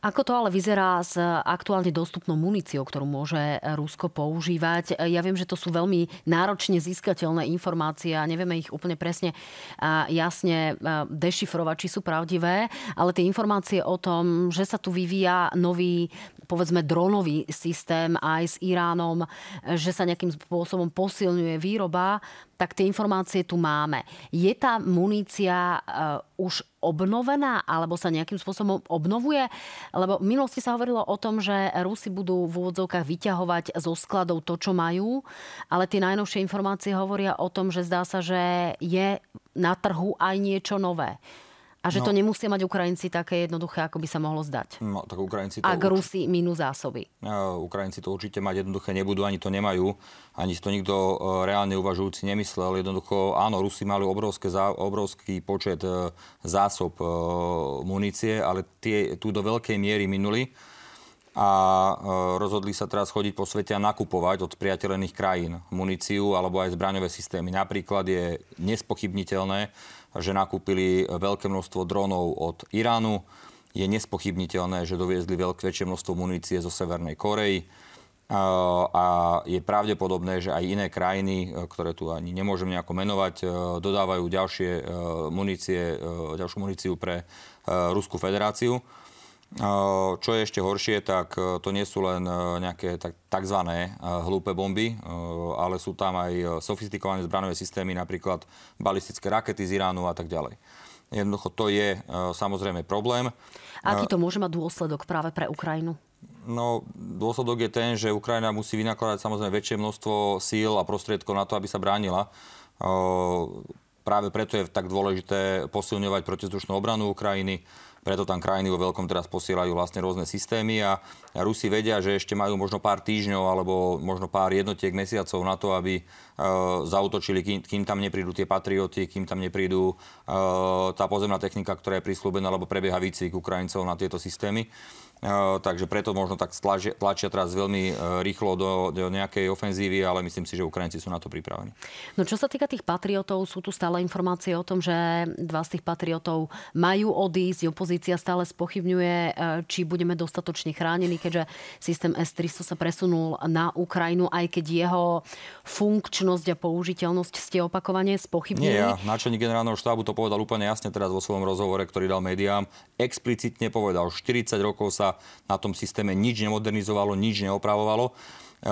Ako to ale vyzerá s aktuálne dostupnou muníciou, ktorú môže Rusko používať? Ja viem, že to sú veľmi náročne získateľné informácie a nevieme ich úplne presne a jasne dešifrovať, či sú pravdivé, ale tie informácie o tom, že sa tu vyvíja nový povedzme dronový systém aj s Iránom, že sa nejakým spôsobom posilňuje výroba, tak tie informácie tu máme. Je tá munícia uh, už obnovená alebo sa nejakým spôsobom obnovuje? Lebo v minulosti sa hovorilo o tom, že Rusi budú v úvodzovkách vyťahovať zo skladov to, čo majú, ale tie najnovšie informácie hovoria o tom, že zdá sa, že je na trhu aj niečo nové. A že no, to nemusia mať Ukrajinci také jednoduché, ako by sa mohlo zdať. No, tak Ukrajinci to Ak Rusi minú zásoby. Uh, Ukrajinci to určite mať jednoduché nebudú, ani to nemajú. Ani to nikto uh, reálne uvažujúci nemyslel. Jednoducho, áno, Rusi mali obrovské, zá, obrovský počet uh, zásob uh, munície, ale tie tu do veľkej miery minuli a e, rozhodli sa teraz chodiť po svete a nakupovať od priateľených krajín muníciu alebo aj zbraňové systémy. Napríklad je nespochybniteľné, že nakúpili veľké množstvo dronov od Iránu. Je nespochybniteľné, že doviezli veľké väčšie množstvo munície zo Severnej Korei. A je pravdepodobné, že aj iné krajiny, e, ktoré tu ani nemôžem nejako menovať, e, dodávajú ďalšie e, munície, ďalšiu muníciu pre Ruskú federáciu. Čo je ešte horšie, tak to nie sú len nejaké tzv. hlúpe bomby, ale sú tam aj sofistikované zbranové systémy, napríklad balistické rakety z Iránu a tak ďalej. Jednoducho to je samozrejme problém. Aký to môže mať dôsledok práve pre Ukrajinu? No, dôsledok je ten, že Ukrajina musí vynakladať samozrejme väčšie množstvo síl a prostriedkov na to, aby sa bránila. Práve preto je tak dôležité posilňovať protizdušnú obranu Ukrajiny, preto tam krajiny vo veľkom teraz posielajú vlastne rôzne systémy a Rusi vedia, že ešte majú možno pár týždňov alebo možno pár jednotiek mesiacov na to, aby uh, zautočili, kým, kým tam neprídu tie patrioty, kým tam neprídu uh, tá pozemná technika, ktorá je prislúbená, alebo prebieha výcvik Ukrajincov na tieto systémy. Takže preto možno tak tlačia, tlačia teraz veľmi rýchlo do, do nejakej ofenzívy, ale myslím si, že Ukrajinci sú na to pripravení. No čo sa týka tých patriotov, sú tu stále informácie o tom, že dva z tých patriotov majú odísť. Opozícia stále spochybňuje, či budeme dostatočne chránení, keďže systém S-300 sa presunul na Ukrajinu, aj keď jeho funkčnosť a použiteľnosť ste opakovane spochybnili. Nie, ja, náčelník generálneho štábu to povedal úplne jasne teraz vo svojom rozhovore, ktorý dal médiám. Explicitne povedal, 40 rokov sa na tom systéme nič nemodernizovalo, nič neopravovalo. Eh,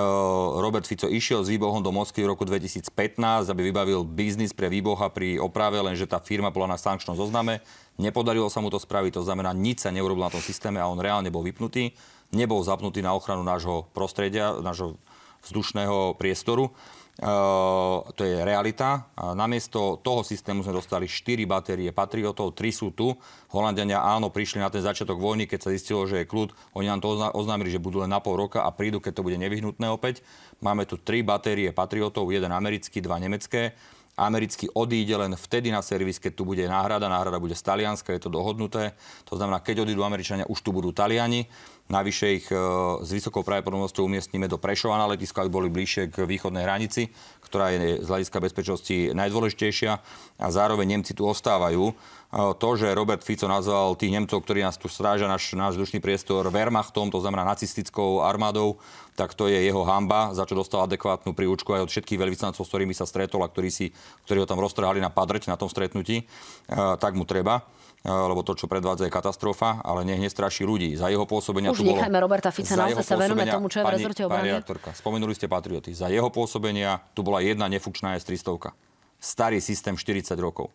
Robert Fico išiel s výbohom do Moskvy v roku 2015, aby vybavil biznis pre výboha pri oprave, lenže tá firma bola na sankčnom zozname. Nepodarilo sa mu to spraviť, to znamená, nič sa neurobil na tom systéme a on reálne bol vypnutý. Nebol zapnutý na ochranu nášho prostredia, nášho vzdušného priestoru. Uh, to je realita. Namiesto toho systému sme dostali 4 batérie Patriotov, 3 sú tu. Holandiania áno, prišli na ten začiatok vojny, keď sa zistilo, že je kľud. Oni nám to oznámili, že budú len na pol roka a prídu, keď to bude nevyhnutné opäť. Máme tu 3 batérie Patriotov, jeden americký, dva nemecké. Americký odíde len vtedy na servis, keď tu bude náhrada. Náhrada bude z Talianska, je to dohodnuté. To znamená, keď odídu Američania, už tu budú Taliani. Navyše ich e, s vysokou pravdepodobnosťou umiestnime do Prešova na letisko, aby boli bližšie k východnej hranici, ktorá je z hľadiska bezpečnosti najdôležitejšia. A zároveň Nemci tu ostávajú. E, to, že Robert Fico nazval tých Nemcov, ktorí nás tu strážia, náš, náš vzdušný priestor, Wehrmachtom, to znamená nacistickou armádou, tak to je jeho hamba, za čo dostal adekvátnu príučku aj od všetkých veľvyslancov, s ktorými sa stretol a ktorí, si, ktorí ho tam roztrhali na padrť na tom stretnutí, e, tak mu treba lebo to, čo predvádza, je katastrofa, ale nech nestraší ľudí. Za jeho pôsobenia Už tu bolo... nechajme Roberta Fica, naozaj sa venujeme tomu, čo je v rezorte obrany. spomenuli ste patrioty. Za jeho pôsobenia tu bola jedna nefunkčná S-300. Starý systém 40 rokov.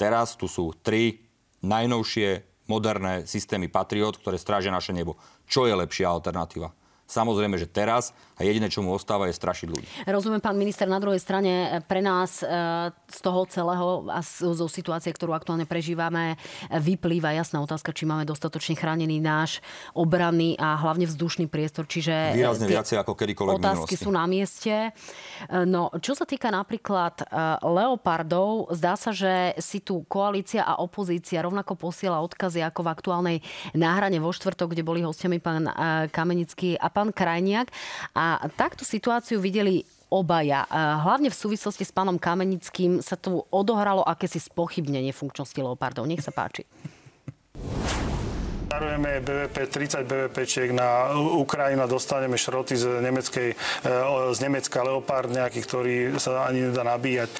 Teraz tu sú tri najnovšie moderné systémy Patriot, ktoré strážia naše nebo. Čo je lepšia alternatíva? Samozrejme, že teraz a jediné, čo mu ostáva, je strašiť ľudí. Rozumiem, pán minister, na druhej strane pre nás e, z toho celého a zo situácie, ktorú aktuálne prežívame, vyplýva jasná otázka, či máme dostatočne chránený náš obranný a hlavne vzdušný priestor. Čiže Výrazne viacej ako kedykoľvek Otázky sú na mieste. E, no, čo sa týka napríklad e, Leopardov, zdá sa, že si tu koalícia a opozícia rovnako posiela odkazy ako v aktuálnej náhrane vo štvrtok, kde boli hostiami pán Kamenický a pán Krajniak. A takto situáciu videli obaja. Hlavne v súvislosti s pánom Kamenickým sa tu odohralo akési spochybnenie funkčnosti Leopardov. Nech sa páči. [LAUGHS] Darujeme BVP, 30 BVPčiek na Ukrajinu a dostaneme šroty z, nemeckej, e, z Nemecka Leopard nejaký, ktorý sa ani nedá nabíjať e,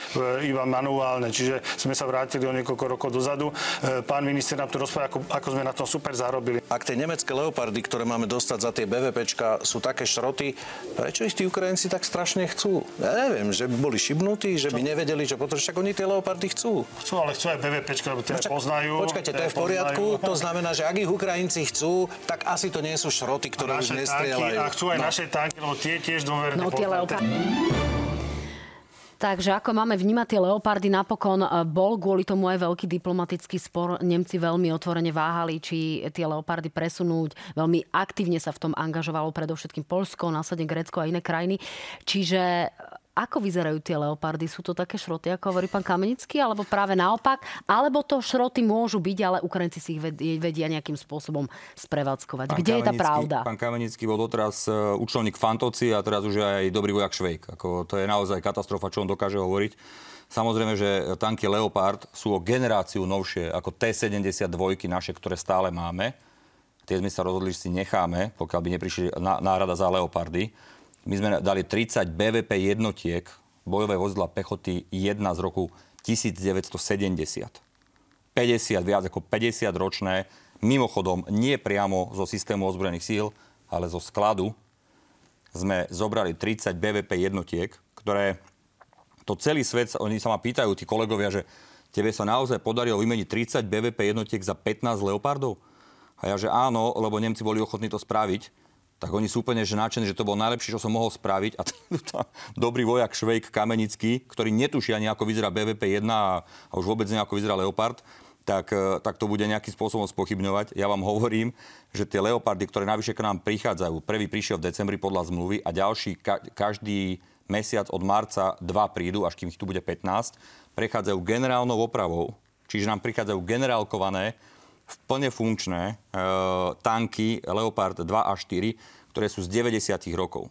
iba manuálne. Čiže sme sa vrátili o niekoľko rokov dozadu. E, pán minister nám tu rozprával, ako, ako sme na tom super zarobili. Ak tie nemecké Leopardy, ktoré máme dostať za tie BVPčka, sú také šroty, prečo ich tí Ukrajinci tak strašne chcú? Ja neviem, že by boli šibnutí, že by nevedeli, čo potrebujú. Však oni tie Leopardy chcú. Chcú, ale chcú aj BVPčka, lebo tie no, poznajú. Počkajte, to je v poriadku. Poznajú. To znamená, že ak ich Ukrajinci chcú, tak asi to nie sú šroty, ktoré už nestrieľajú. A chcú aj no. naše tanky, lebo tie tiež dôverne no, tie Takže ako máme vnímať tie leopardy, napokon e, bol kvôli tomu aj veľký diplomatický spor. Nemci veľmi otvorene váhali, či tie leopardy presunúť. Veľmi aktívne sa v tom angažovalo predovšetkým Polsko, následne Grécko a iné krajiny. Čiže ako vyzerajú tie leopardy? Sú to také šroty, ako hovorí pán Kamenický, alebo práve naopak? Alebo to šroty môžu byť, ale Ukrajinci si ich vedia nejakým spôsobom sprevádzkovať. Pán Kde je tá pravda? Pán Kamenický bol doteraz e, účelník Fantoci a teraz už aj dobrý vojak Švejk. Ako, to je naozaj katastrofa, čo on dokáže hovoriť. Samozrejme, že tanky Leopard sú o generáciu novšie ako T-72 naše, ktoré stále máme. Tie sme sa rozhodli, že si necháme, pokiaľ by neprišli náhrada za Leopardy. My sme dali 30 BVP jednotiek, bojové vozidla pechoty 1 z roku 1970. 50, viac ako 50 ročné, mimochodom nie priamo zo systému ozbrojených síl, ale zo skladu, sme zobrali 30 BVP jednotiek, ktoré to celý svet, oni sa ma pýtajú, tí kolegovia, že tebe sa naozaj podarilo vymeniť 30 BVP jednotiek za 15 Leopardov? A ja, že áno, lebo Nemci boli ochotní to spraviť tak oni sú úplne že nadšení, že to bol najlepšie, čo som mohol spraviť. A [LAUGHS] to, dobrý vojak Švejk Kamenický, ktorý netuší ani ako vyzerá BVP-1 a, a už vôbec nie ako vyzerá Leopard, tak, e, tak to bude nejakým spôsobom spochybňovať. Ja vám hovorím, že tie Leopardy, ktoré navyše k nám prichádzajú, prvý prišiel v decembri podľa zmluvy a ďalší ka- každý mesiac od marca dva prídu, až kým ich tu bude 15, prechádzajú generálnou opravou, čiže nám prichádzajú generálkované plne funkčné e, tanky Leopard 2 a 4, ktoré sú z 90. rokov.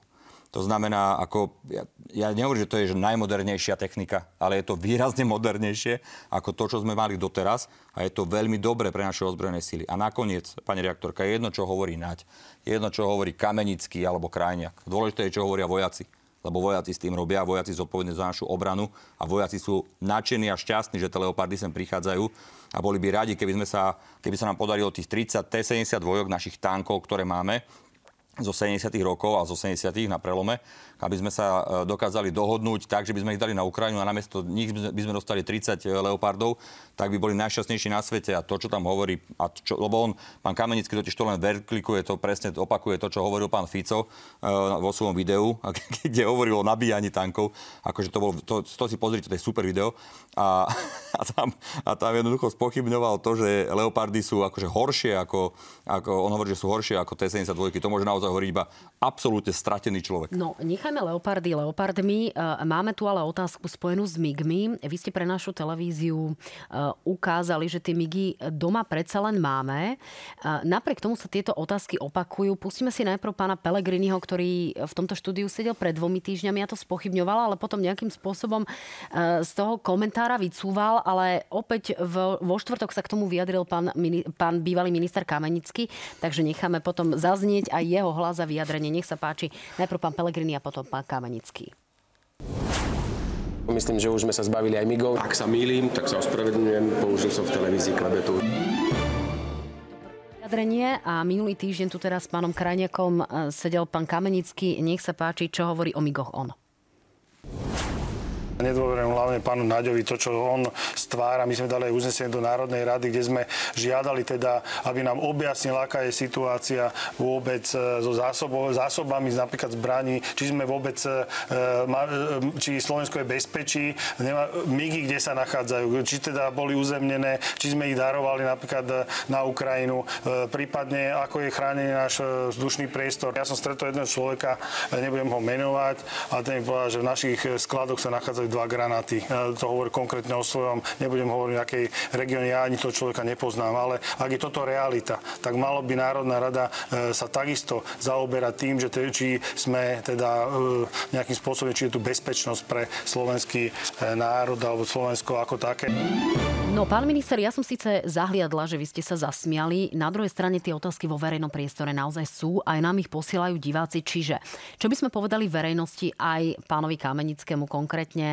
To znamená, ako, ja, ja nehovorím, že to je že najmodernejšia technika, ale je to výrazne modernejšie ako to, čo sme mali doteraz a je to veľmi dobre pre naše ozbrojené síly. A nakoniec, pani reaktorka, je jedno, čo hovorí je jedno, čo hovorí Kamenický alebo Krajniak. Dôležité je, čo hovoria vojaci lebo vojaci s tým robia, vojaci zodpovední za našu obranu a vojaci sú nadšení a šťastní, že tie leopardy sem prichádzajú a boli by radi, keby, sme sa, keby sa nám podarilo tých 30 T-70 dvojok našich tankov, ktoré máme, zo 70. rokov a zo 70. na prelome, aby sme sa e, dokázali dohodnúť tak, že by sme ich dali na Ukrajinu a namiesto nich by sme dostali 30 e, leopardov, tak by boli najšťastnejší na svete. A to, čo tam hovorí, a čo, lebo on, pán Kamenický totiž to len verklikuje, to presne opakuje to, čo hovoril pán Fico uh, vo svojom videu, [LAUGHS] kde hovoril o nabíjaní tankov. Akože to, bol, to, to si pozrite, to je super video. A, [LAUGHS] a, tam, a tam jednoducho spochybňoval to, že leopardy sú akože horšie ako, ako on hovorí, že sú horšie ako T-72. To môže naozaj naozaj hovoriť iba absolútne stratený človek. No, nechajme leopardy leopardmi. E, máme tu ale otázku spojenú s migmi. Vy ste pre našu televíziu e, ukázali, že tie migy doma predsa len máme. E, napriek tomu sa tieto otázky opakujú. Pustíme si najprv pána Pelegriniho, ktorý v tomto štúdiu sedel pred dvomi týždňami. Ja to spochybňovala, ale potom nejakým spôsobom z toho komentára vycúval, ale opäť vo štvrtok sa k tomu vyjadril pán, pán bývalý minister Kamenický, takže necháme potom zaznieť aj jeho hlas a vyjadrenie. Nech sa páči. Najprv pán Pelegrini a potom pán Kamenický. Myslím, že už sme sa zbavili aj migov. Ak sa mýlim, tak sa ospravedlňujem. Použil som v televízii klebetu. Vyjadrenie a minulý týždeň tu teraz s pánom Krajniakom eh, sedel pán Kamenický. Nech sa páči, čo hovorí o migoch on. Nedôverujem hlavne pánu Naďovi to, čo on stvára. My sme dali aj uznesenie do Národnej rady, kde sme žiadali teda, aby nám objasnil, aká je situácia vôbec e, so zásobami, napríklad zbraní, či sme vôbec, e, e, či Slovensko je bezpečí, migy, kde sa nachádzajú, či teda boli uzemnené, či sme ich darovali napríklad na Ukrajinu, prípadne ako je chránený náš vzdušný priestor. Ja som stretol jedného človeka, nebudem ho menovať, a ten mi povedal, že v našich skladoch sa nachádzajú nachádzajú dva granáty. To hovorím konkrétne o svojom, nebudem hovoriť, v akej regióne ja ani toho človeka nepoznám, ale ak je toto realita, tak malo by Národná rada e, sa takisto zaoberať tým, že či sme teda e, nejakým spôsobom, či je tu bezpečnosť pre slovenský e, národ alebo Slovensko ako také. No, pán minister, ja som síce zahliadla, že vy ste sa zasmiali. Na druhej strane tie otázky vo verejnom priestore naozaj sú, aj nám ich posielajú diváci. Čiže, čo by sme povedali verejnosti aj pánovi Kamenickému konkrétne,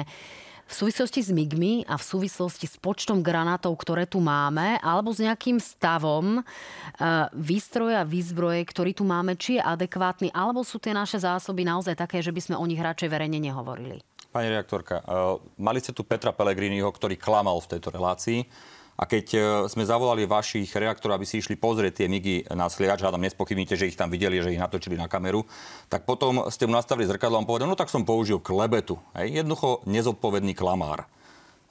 v súvislosti s MIGmi a v súvislosti s počtom granátov, ktoré tu máme, alebo s nejakým stavom e, výstroja, výzbroje, ktorý tu máme, či je adekvátny, alebo sú tie naše zásoby naozaj také, že by sme o nich radšej verejne nehovorili? Pani reaktorka, uh, mali ste tu Petra Pellegriniho, ktorý klamal v tejto relácii. A keď uh, sme zavolali vašich reaktorov, aby si išli pozrieť tie migy na sliehač, hádam nespochybníte, že ich tam videli, že ich natočili na kameru, tak potom ste mu nastavili zrkadlo a on no tak som použil klebetu. Hej? Jednoducho nezodpovedný klamár.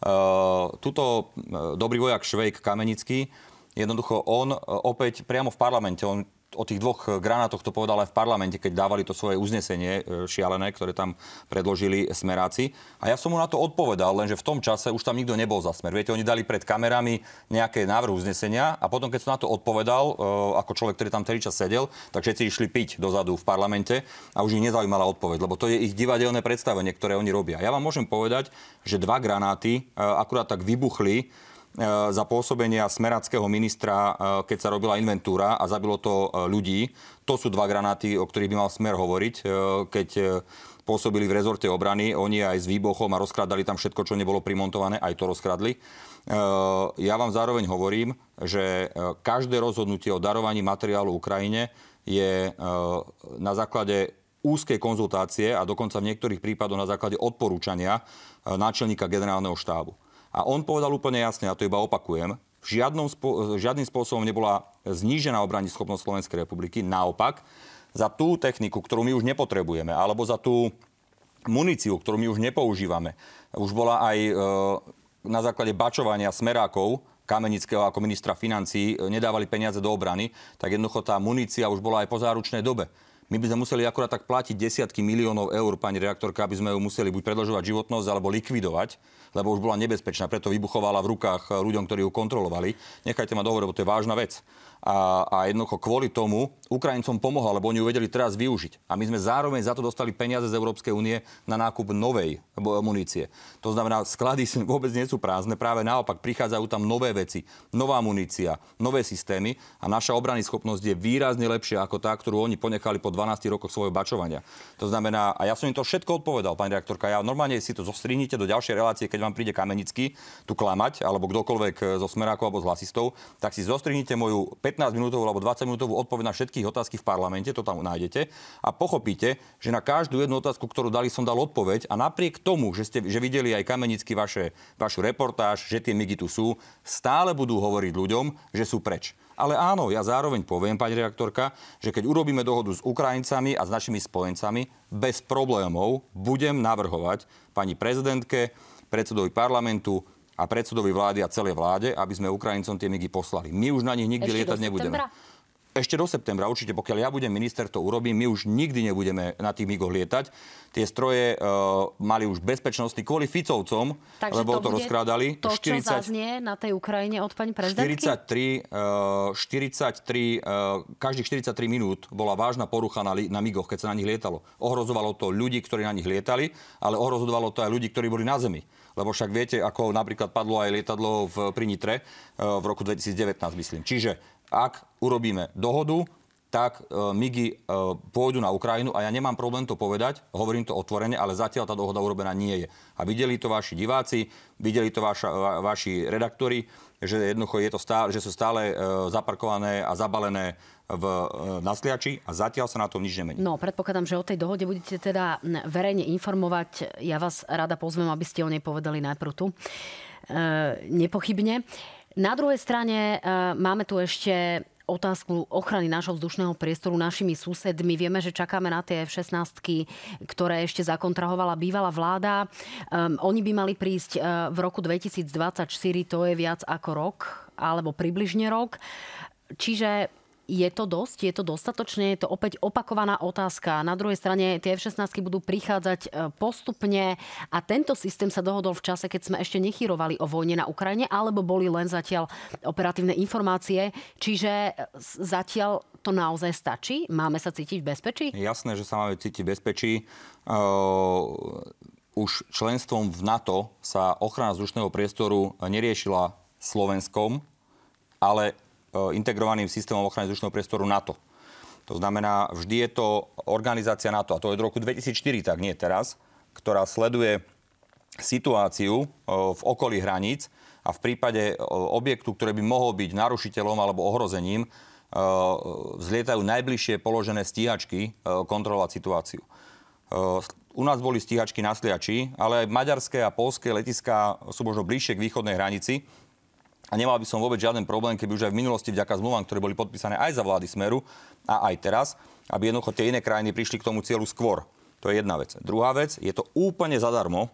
Uh, tuto uh, dobrý vojak Švejk Kamenický, jednoducho on opäť priamo v parlamente, on o tých dvoch granátoch to povedal aj v parlamente, keď dávali to svoje uznesenie eh, šialené, ktoré tam predložili smeráci. A ja som mu na to odpovedal, lenže v tom čase už tam nikto nebol za smer. Viete, oni dali pred kamerami nejaké návrh uznesenia a potom, keď som na to odpovedal, eh, ako človek, ktorý tam celý čas sedel, tak všetci išli piť dozadu v parlamente a už ich nezaujímala odpoveď, lebo to je ich divadelné predstavenie, ktoré oni robia. Ja vám môžem povedať, že dva granáty akurát tak vybuchli E, za pôsobenia smerackého ministra, e, keď sa robila inventúra a zabilo to e, ľudí. To sú dva granáty, o ktorých by mal smer hovoriť, keď pôsobili v rezorte obrany. Oni aj s výbochom a rozkradali tam všetko, čo nebolo primontované, aj to rozkradli. Ja vám zároveň hovorím, že každé rozhodnutie o darovaní materiálu Ukrajine je na základe úzkej konzultácie a dokonca v niektorých prípadoch na základe odporúčania náčelníka generálneho štábu. A on povedal úplne jasne, a to iba opakujem, žiadnom žiadnym spôsobom nebola znížená obranní schopnosť Slovenskej republiky. Naopak, za tú techniku, ktorú my už nepotrebujeme, alebo za tú muníciu, ktorú my už nepoužívame, už bola aj e, na základe bačovania smerákov Kamenického ako ministra financií e, nedávali peniaze do obrany, tak jednoducho tá munícia už bola aj po záručnej dobe. My by sme museli akurát tak platiť desiatky miliónov eur, pani reaktorka, aby sme ju museli buď predlžovať životnosť alebo likvidovať, lebo už bola nebezpečná, preto vybuchovala v rukách ľuďom, ktorí ju kontrolovali. Nechajte ma dohovoriť, lebo to je vážna vec a, a jednoducho kvôli tomu Ukrajincom pomohla, lebo oni ju vedeli teraz využiť. A my sme zároveň za to dostali peniaze z Európskej únie na nákup novej munície. To znamená, sklady vôbec nie sú prázdne, práve naopak prichádzajú tam nové veci, nová munícia, nové systémy a naša obrany schopnosť je výrazne lepšia ako tá, ktorú oni ponechali po 12 rokoch svojho bačovania. To znamená, a ja som im to všetko odpovedal, pani reaktorka, ja normálne si to zostrihnite do ďalšej relácie, keď vám príde Kamenický tu klamať, alebo kdokoľvek zo Smerákov alebo z hlasistov, tak si zostrihnite moju 15 minútovú alebo 20 minútovú odpoveď na všetky otázky v parlamente, to tam nájdete a pochopíte, že na každú jednu otázku, ktorú dali, som dal odpoveď a napriek tomu, že ste že videli aj kamenicky vaše, vašu reportáž, že tie migy tu sú, stále budú hovoriť ľuďom, že sú preč. Ale áno, ja zároveň poviem, pani reaktorka, že keď urobíme dohodu s Ukrajincami a s našimi spojencami, bez problémov budem navrhovať pani prezidentke, predsedovi parlamentu, a predsedovi vlády a celej vláde, aby sme Ukrajincom tie migy poslali. My už na nich nikdy Ešte lietať nebudeme. Ešte do septembra, určite, pokiaľ ja budem minister, to urobím. My už nikdy nebudeme na tých migoch lietať. Tie stroje uh, mali už bezpečnostný kvôli Ficovcom, Takže lebo to, to rozkrádali. To, 40, čo zaznie na tej Ukrajine od pani prezidentky? 43, uh, 43 uh, každých 43 minút bola vážna porucha na, na migoch, keď sa na nich lietalo. Ohrozovalo to ľudí, ktorí na nich lietali, ale ohrozovalo to aj ľudí, ktorí boli na zemi lebo však viete, ako napríklad padlo aj lietadlo v, pri Nitre e, v roku 2019, myslím. Čiže ak urobíme dohodu, tak e, MIGI e, pôjdu na Ukrajinu a ja nemám problém to povedať, hovorím to otvorene, ale zatiaľ tá dohoda urobená nie je. A videli to vaši diváci, videli to vaša, va, vaši redaktori, že jednoducho je to stále, že sú stále e, zaparkované a zabalené v, na a zatiaľ sa na tom nič nemení. No, predpokladám, že o tej dohode budete teda verejne informovať. Ja vás rada pozvem, aby ste o nej povedali najprv tu. E, nepochybne. Na druhej strane e, máme tu ešte otázku ochrany nášho vzdušného priestoru našimi susedmi. Vieme, že čakáme na tie F-16, ktoré ešte zakontrahovala bývalá vláda. Um, oni by mali prísť uh, v roku 2024, to je viac ako rok, alebo približne rok. Čiže je to dosť? Je to dostatočne? Je to opäť opakovaná otázka. Na druhej strane tie F-16 budú prichádzať e, postupne a tento systém sa dohodol v čase, keď sme ešte nechyrovali o vojne na Ukrajine, alebo boli len zatiaľ operatívne informácie. Čiže e, zatiaľ to naozaj stačí? Máme sa cítiť v bezpečí? Jasné, že sa máme cítiť v bezpečí. Uh, už členstvom v NATO sa ochrana vzdušného priestoru neriešila Slovenskom, ale E, integrovaným systémom ochrany vzdušného priestoru NATO. To znamená, vždy je to organizácia NATO, a to je od roku 2004, tak nie teraz, ktorá sleduje situáciu e, v okolí hraníc a v prípade e, objektu, ktorý by mohol byť narušiteľom alebo ohrozením, vzlietajú najbližšie položené stíhačky kontrolovať situáciu. U nás boli stíhačky na Sliači, ale aj maďarské a polské letiská sú možno bližšie k východnej hranici a nemal by som vôbec žiaden problém, keby už aj v minulosti vďaka zmluvám, ktoré boli podpísané aj za vlády Smeru a aj teraz, aby jednoducho tie iné krajiny prišli k tomu cieľu skôr. To je jedna vec. Druhá vec, je to úplne zadarmo,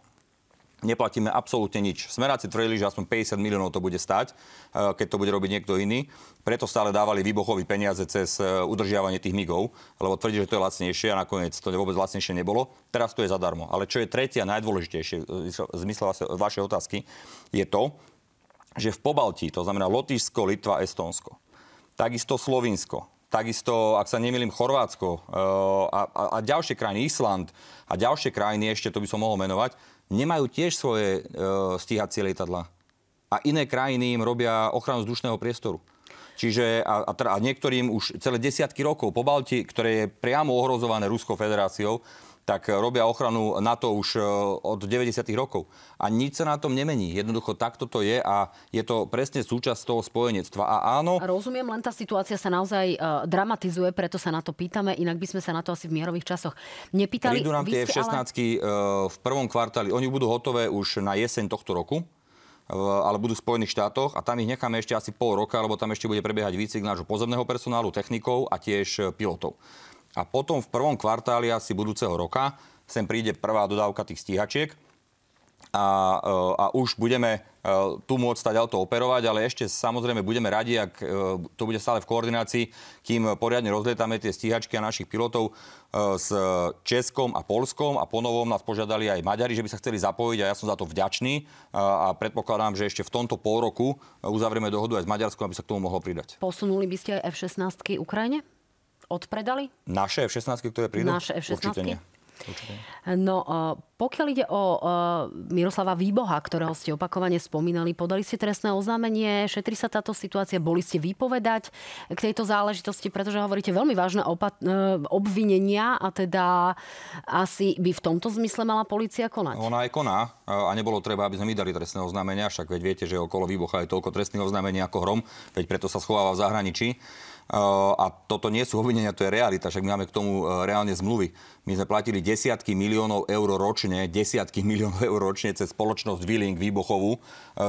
neplatíme absolútne nič. Smeráci tvrdili, že aspoň 50 miliónov to bude stať, eh, keď to bude robiť niekto iný. Preto stále dávali výbochové peniaze cez eh, udržiavanie tých migov, lebo tvrdí, že to je lacnejšie a nakoniec to vôbec lacnejšie nebolo. Teraz to je zadarmo. Ale čo je tretie a najdôležitejšie v zmysle vašej otázky, je to, že v Pobaltí, to znamená Lotyšsko, Litva, Estónsko, takisto Slovinsko, takisto, ak sa nemýlim, Chorvátsko uh, a, a, a ďalšie krajiny, Island a ďalšie krajiny, ešte to by som mohol menovať, nemajú tiež svoje uh, stíhacie lietadla. A iné krajiny im robia ochranu vzdušného priestoru. Čiže a, a, a niektorým už celé desiatky rokov po Balti, ktoré je priamo ohrozované Ruskou federáciou, tak robia ochranu NATO už e, od 90. rokov. A nič sa na tom nemení. Jednoducho takto to je a je to presne súčasť toho spojenectva. A áno... Rozumiem, len tá situácia sa naozaj uh, dramatizuje, preto sa na to pýtame, inak by sme sa na to asi v mierových časoch nepýtali. Prídu nám tie F-16 ale... E, v prvom kvartáli, oni budú hotové už na jeseň tohto roku ale budú v Spojených štátoch a tam ich necháme ešte asi pol roka, lebo tam ešte bude prebiehať výcvik nášho pozemného personálu, technikov a tiež pilotov. A potom v prvom kvartáli asi budúceho roka sem príde prvá dodávka tých stíhačiek. a, a už budeme tu môcť stať auto operovať, ale ešte samozrejme budeme radi, ak to bude stále v koordinácii, kým poriadne rozlietame tie stíhačky a našich pilotov s Českom a Polskom a ponovom nás požiadali aj Maďari, že by sa chceli zapojiť a ja som za to vďačný a predpokladám, že ešte v tomto pol roku uzavrieme dohodu aj s Maďarskom, aby sa k tomu mohlo pridať. Posunuli by ste aj F-16 Ukrajine? Odpredali? Naše F-16, ktoré prídu? Naše F-16? Určite nie. Určite. No, pokiaľ ide o Miroslava Výboha, ktorého ste opakovane spomínali, podali ste trestné oznámenie, šetri sa táto situácia, boli ste vypovedať k tejto záležitosti, pretože hovoríte veľmi vážne opat- e, obvinenia a teda asi by v tomto zmysle mala policia konať. Ona aj koná a nebolo treba, aby sme my dali trestné oznámenia, však veď viete, že okolo Výboha je toľko trestných oznámení ako hrom, veď preto sa schováva v zahraničí. A toto nie sú obvinenia, to je realita, však my máme k tomu e, reálne zmluvy. My sme platili desiatky miliónov eur ročne, desiatky miliónov eur ročne cez spoločnosť Willing Výbochovu e,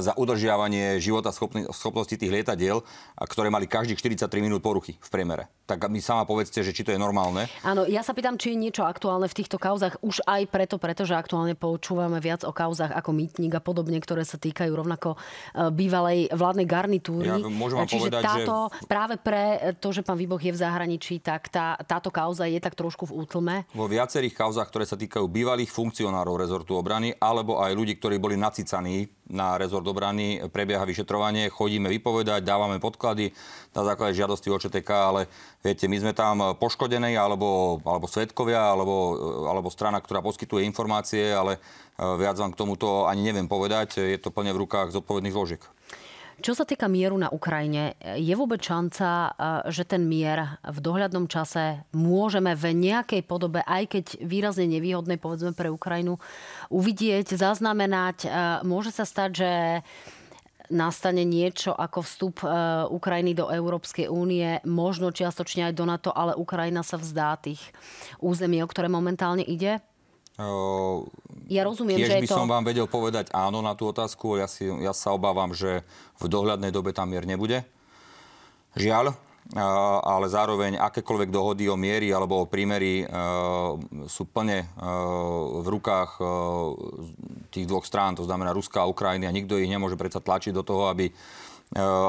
za udržiavanie života schopnosti tých lietadiel, ktoré mali každých 43 minút poruchy v priemere. Tak mi sama povedzte, že či to je normálne. Áno, ja sa pýtam, či je niečo aktuálne v týchto kauzach už aj preto, pretože aktuálne počúvame viac o kauzach ako mýtnik a podobne, ktoré sa týkajú rovnako e, bývalej vládnej garnitúry. Ja môžem vám Čiže povedať, táto že... práve pre to, že pán Výboch je v zahraničí, tak tá, táto kauza je tak trošku v útlme? Vo viacerých kauzách, ktoré sa týkajú bývalých funkcionárov rezortu obrany, alebo aj ľudí, ktorí boli nacicaní na rezort obrany, prebieha vyšetrovanie, chodíme vypovedať, dávame podklady na základe žiadosti OČTK, ale viete, my sme tam poškodení, alebo, alebo svetkovia, alebo, alebo strana, ktorá poskytuje informácie, ale eh, viac vám k tomuto ani neviem povedať. Je to plne v rukách zodpovedných zložiek. Čo sa týka mieru na Ukrajine, je vôbec šanca, eh, že ten mier v dohľadnom čase môžeme v nejakej podobe, aj keď výrazne nevýhodnej, povedzme pre Ukrajinu, uvidieť, zaznamenať. Eh, môže sa stať, že nastane niečo ako vstup eh, Ukrajiny do Európskej únie, možno čiastočne aj do NATO, ale Ukrajina sa vzdá tých území, o ktoré momentálne ide? Ja rozumiem, Tiež že by to... som vám vedel povedať áno na tú otázku. Ja, si, ja sa obávam, že v dohľadnej dobe tam mier nebude. Žiaľ, ale zároveň akékoľvek dohody o miery alebo o prímeri sú plne v rukách tých dvoch strán, to znamená Ruska a Ukrajiny a nikto ich nemôže predsa tlačiť do toho, aby,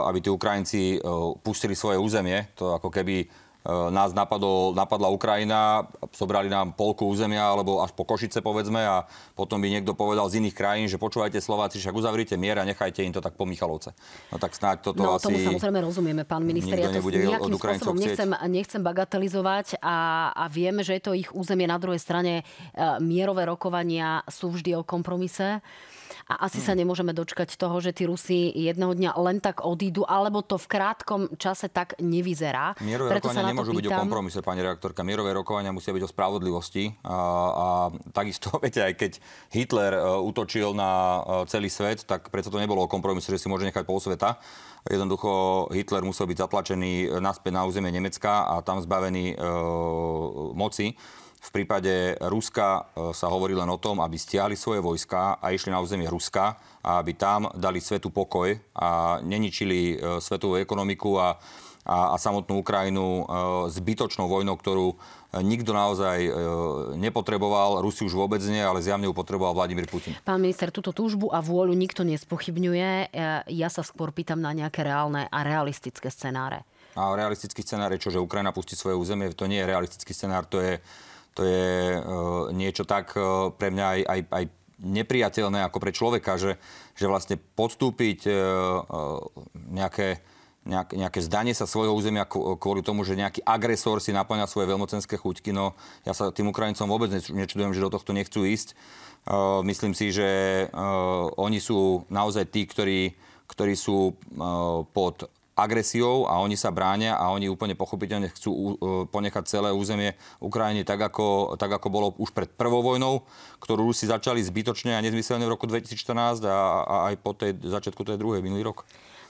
aby tí Ukrajinci pustili svoje územie. To ako keby E, nás napadol, napadla Ukrajina, zobrali nám polku územia, alebo až po Košice povedzme a potom by niekto povedal z iných krajín, že počúvajte Slováci, však uzavrite mier a nechajte im to tak po Michalovce. No tak snáď toto no, asi... tomu samozrejme rozumieme, pán minister. Ja to nejakým spôsobom nechcem, nechcem bagatelizovať a, a vieme, že je to ich územie. Na druhej strane e, mierové rokovania sú vždy o kompromise a asi sa nemôžeme dočkať toho, že tí Rusi jedného dňa len tak odídu, alebo to v krátkom čase tak nevyzerá. Mierové Preto rokovania nemôžu byť o kompromise, pani reaktorka. Mierové rokovania musia byť o spravodlivosti. A, a takisto, [LAUGHS] viete, aj keď Hitler e, útočil na e, celý svet, tak preto to nebolo o kompromise, že si môže nechať pol sveta. Jednoducho Hitler musel byť zatlačený naspäť na územie Nemecka a tam zbavený e, moci. V prípade Ruska e, sa hovorí len o tom, aby stiahli svoje vojska a išli na územie Ruska a aby tam dali svetu pokoj a neničili e, svetovú ekonomiku a, a, a samotnú Ukrajinu e, zbytočnou vojnou, ktorú nikto naozaj nepotreboval, Rusi už vôbec nie, ale zjavne ju potreboval Vladimír Putin. Pán minister, túto túžbu a vôľu nikto nespochybňuje. Ja sa skôr pýtam na nejaké reálne a realistické scenáre. A realistický scenár je čo, že Ukrajina pustí svoje územie, to nie je realistický scenár, to je to je e, niečo tak e, pre mňa aj, aj, aj nepriateľné ako pre človeka, že, že vlastne podstúpiť e, nejaké, nejaké, nejaké zdanie sa svojho územia kvôli tomu, že nejaký agresor si naplňa svoje veľmocenské chuťky. No ja sa tým Ukrajincom vôbec nečudujem, že do tohto nechcú ísť. Myslím si, že oni sú naozaj tí, ktorí, ktorí sú pod agresiou a oni sa bránia a oni úplne pochopiteľne chcú uh, ponechať celé územie Ukrajiny tak ako, tak, ako bolo už pred prvou vojnou, ktorú Rusi začali zbytočne a nezmyselne v roku 2014 a, a aj po tej začiatku tej druhej minulý rok.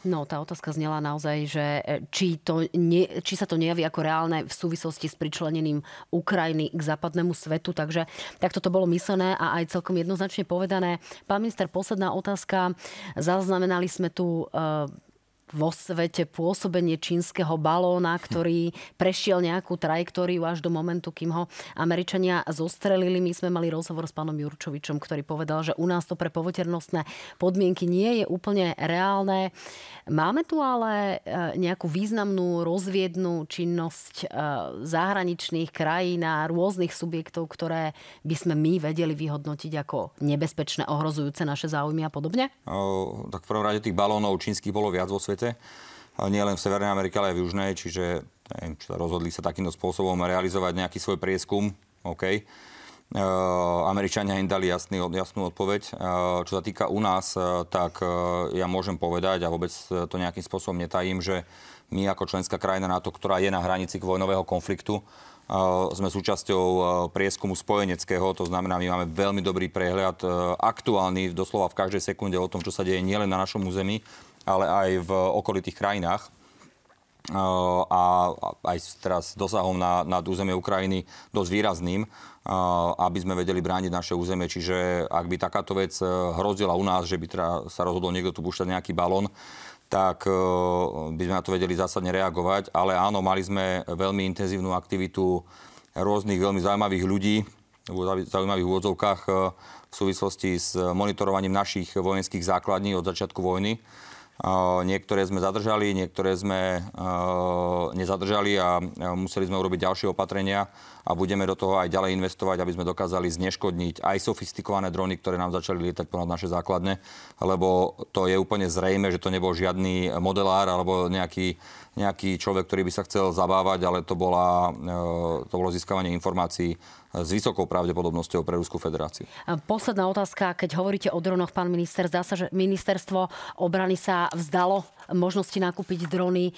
No, tá otázka znela naozaj, že e, či, to nie, či sa to nejaví ako reálne v súvislosti s pričlenením Ukrajiny k západnému svetu. Takže takto to bolo myslené a aj celkom jednoznačne povedané. Pán minister, posledná otázka. Zaznamenali sme tu uh, vo svete pôsobenie čínskeho balóna, ktorý prešiel nejakú trajektóriu až do momentu, kým ho Američania zostrelili. My sme mali rozhovor s pánom Jurčovičom, ktorý povedal, že u nás to pre povoternostné podmienky nie je úplne reálne. Máme tu ale e, nejakú významnú rozviednú činnosť e, zahraničných krajín a rôznych subjektov, ktoré by sme my vedeli vyhodnotiť ako nebezpečné, ohrozujúce naše záujmy a podobne? O, tak v prvom rade tých balónov čínskych bolo viac vo svete svete. Nie len v Severnej Amerike, ale aj v Južnej, čiže neviem, či rozhodli sa takýmto spôsobom realizovať nejaký svoj prieskum. OK. Uh, Američania im dali jasný, jasnú odpoveď. Uh, čo sa týka u nás, uh, tak ja môžem povedať, a vôbec to nejakým spôsobom netajím, že my ako členská krajina NATO, ktorá je na hranici vojnového konfliktu, sme súčasťou prieskumu spojeneckého, to znamená, my máme veľmi dobrý prehľad, aktuálny doslova v každej sekunde o tom, čo sa deje nielen na našom území, ale aj v okolitých krajinách a aj teraz dosahom na, na územie Ukrajiny dosť výrazným, aby sme vedeli brániť naše územie. Čiže ak by takáto vec e, hrozila u nás, že by teda sa rozhodol niekto tu púšťať nejaký balón, tak by sme na to vedeli zásadne reagovať. Ale áno, mali sme veľmi intenzívnu aktivitu rôznych veľmi zaujímavých ľudí v zaujímavých úvodzovkách v súvislosti s monitorovaním našich vojenských základní od začiatku vojny. Niektoré sme zadržali, niektoré sme nezadržali a museli sme urobiť ďalšie opatrenia a budeme do toho aj ďalej investovať, aby sme dokázali zneškodniť aj sofistikované drony, ktoré nám začali lietať ponad naše základne, lebo to je úplne zrejme, že to nebol žiadny modelár alebo nejaký, nejaký človek, ktorý by sa chcel zabávať, ale to, bola, e, to bolo získavanie informácií s vysokou pravdepodobnosťou pre Ruskú federáciu. Posledná otázka, keď hovoríte o dronoch, pán minister, zdá sa, že ministerstvo obrany sa vzdalo možnosti nakúpiť drony.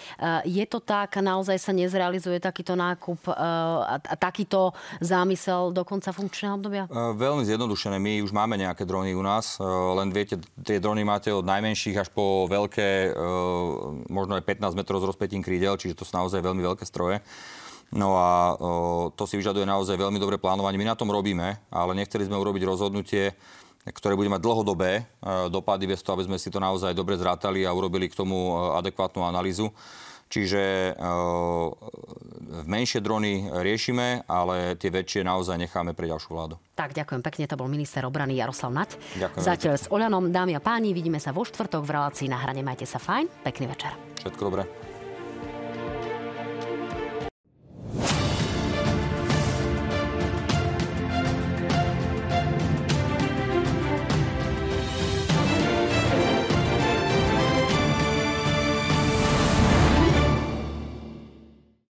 Je to tak, naozaj sa nezrealizuje takýto nákup a takýto zámysel do konca funkčného obdobia? Veľmi zjednodušené. My už máme nejaké drony u nás, len viete, tie drony máte od najmenších až po veľké, možno aj 15 metrov s rozpetím krídel, čiže to sú naozaj veľmi veľké stroje. No a o, to si vyžaduje naozaj veľmi dobré plánovanie. My na tom robíme, ale nechceli sme urobiť rozhodnutie, ktoré bude mať dlhodobé e, dopady bez toho, aby sme si to naozaj dobre zrátali a urobili k tomu e, adekvátnu analýzu. Čiže e, menšie drony riešime, ale tie väčšie naozaj necháme pre ďalšiu vládu. Tak, ďakujem pekne. To bol minister obrany Jaroslav Nať. Ďakujem. Zatiaľ s Oľanom, dámy a páni, vidíme sa vo štvrtok v relácii na hrane. Majte sa fajn. Pekný večer. Všetko dobré.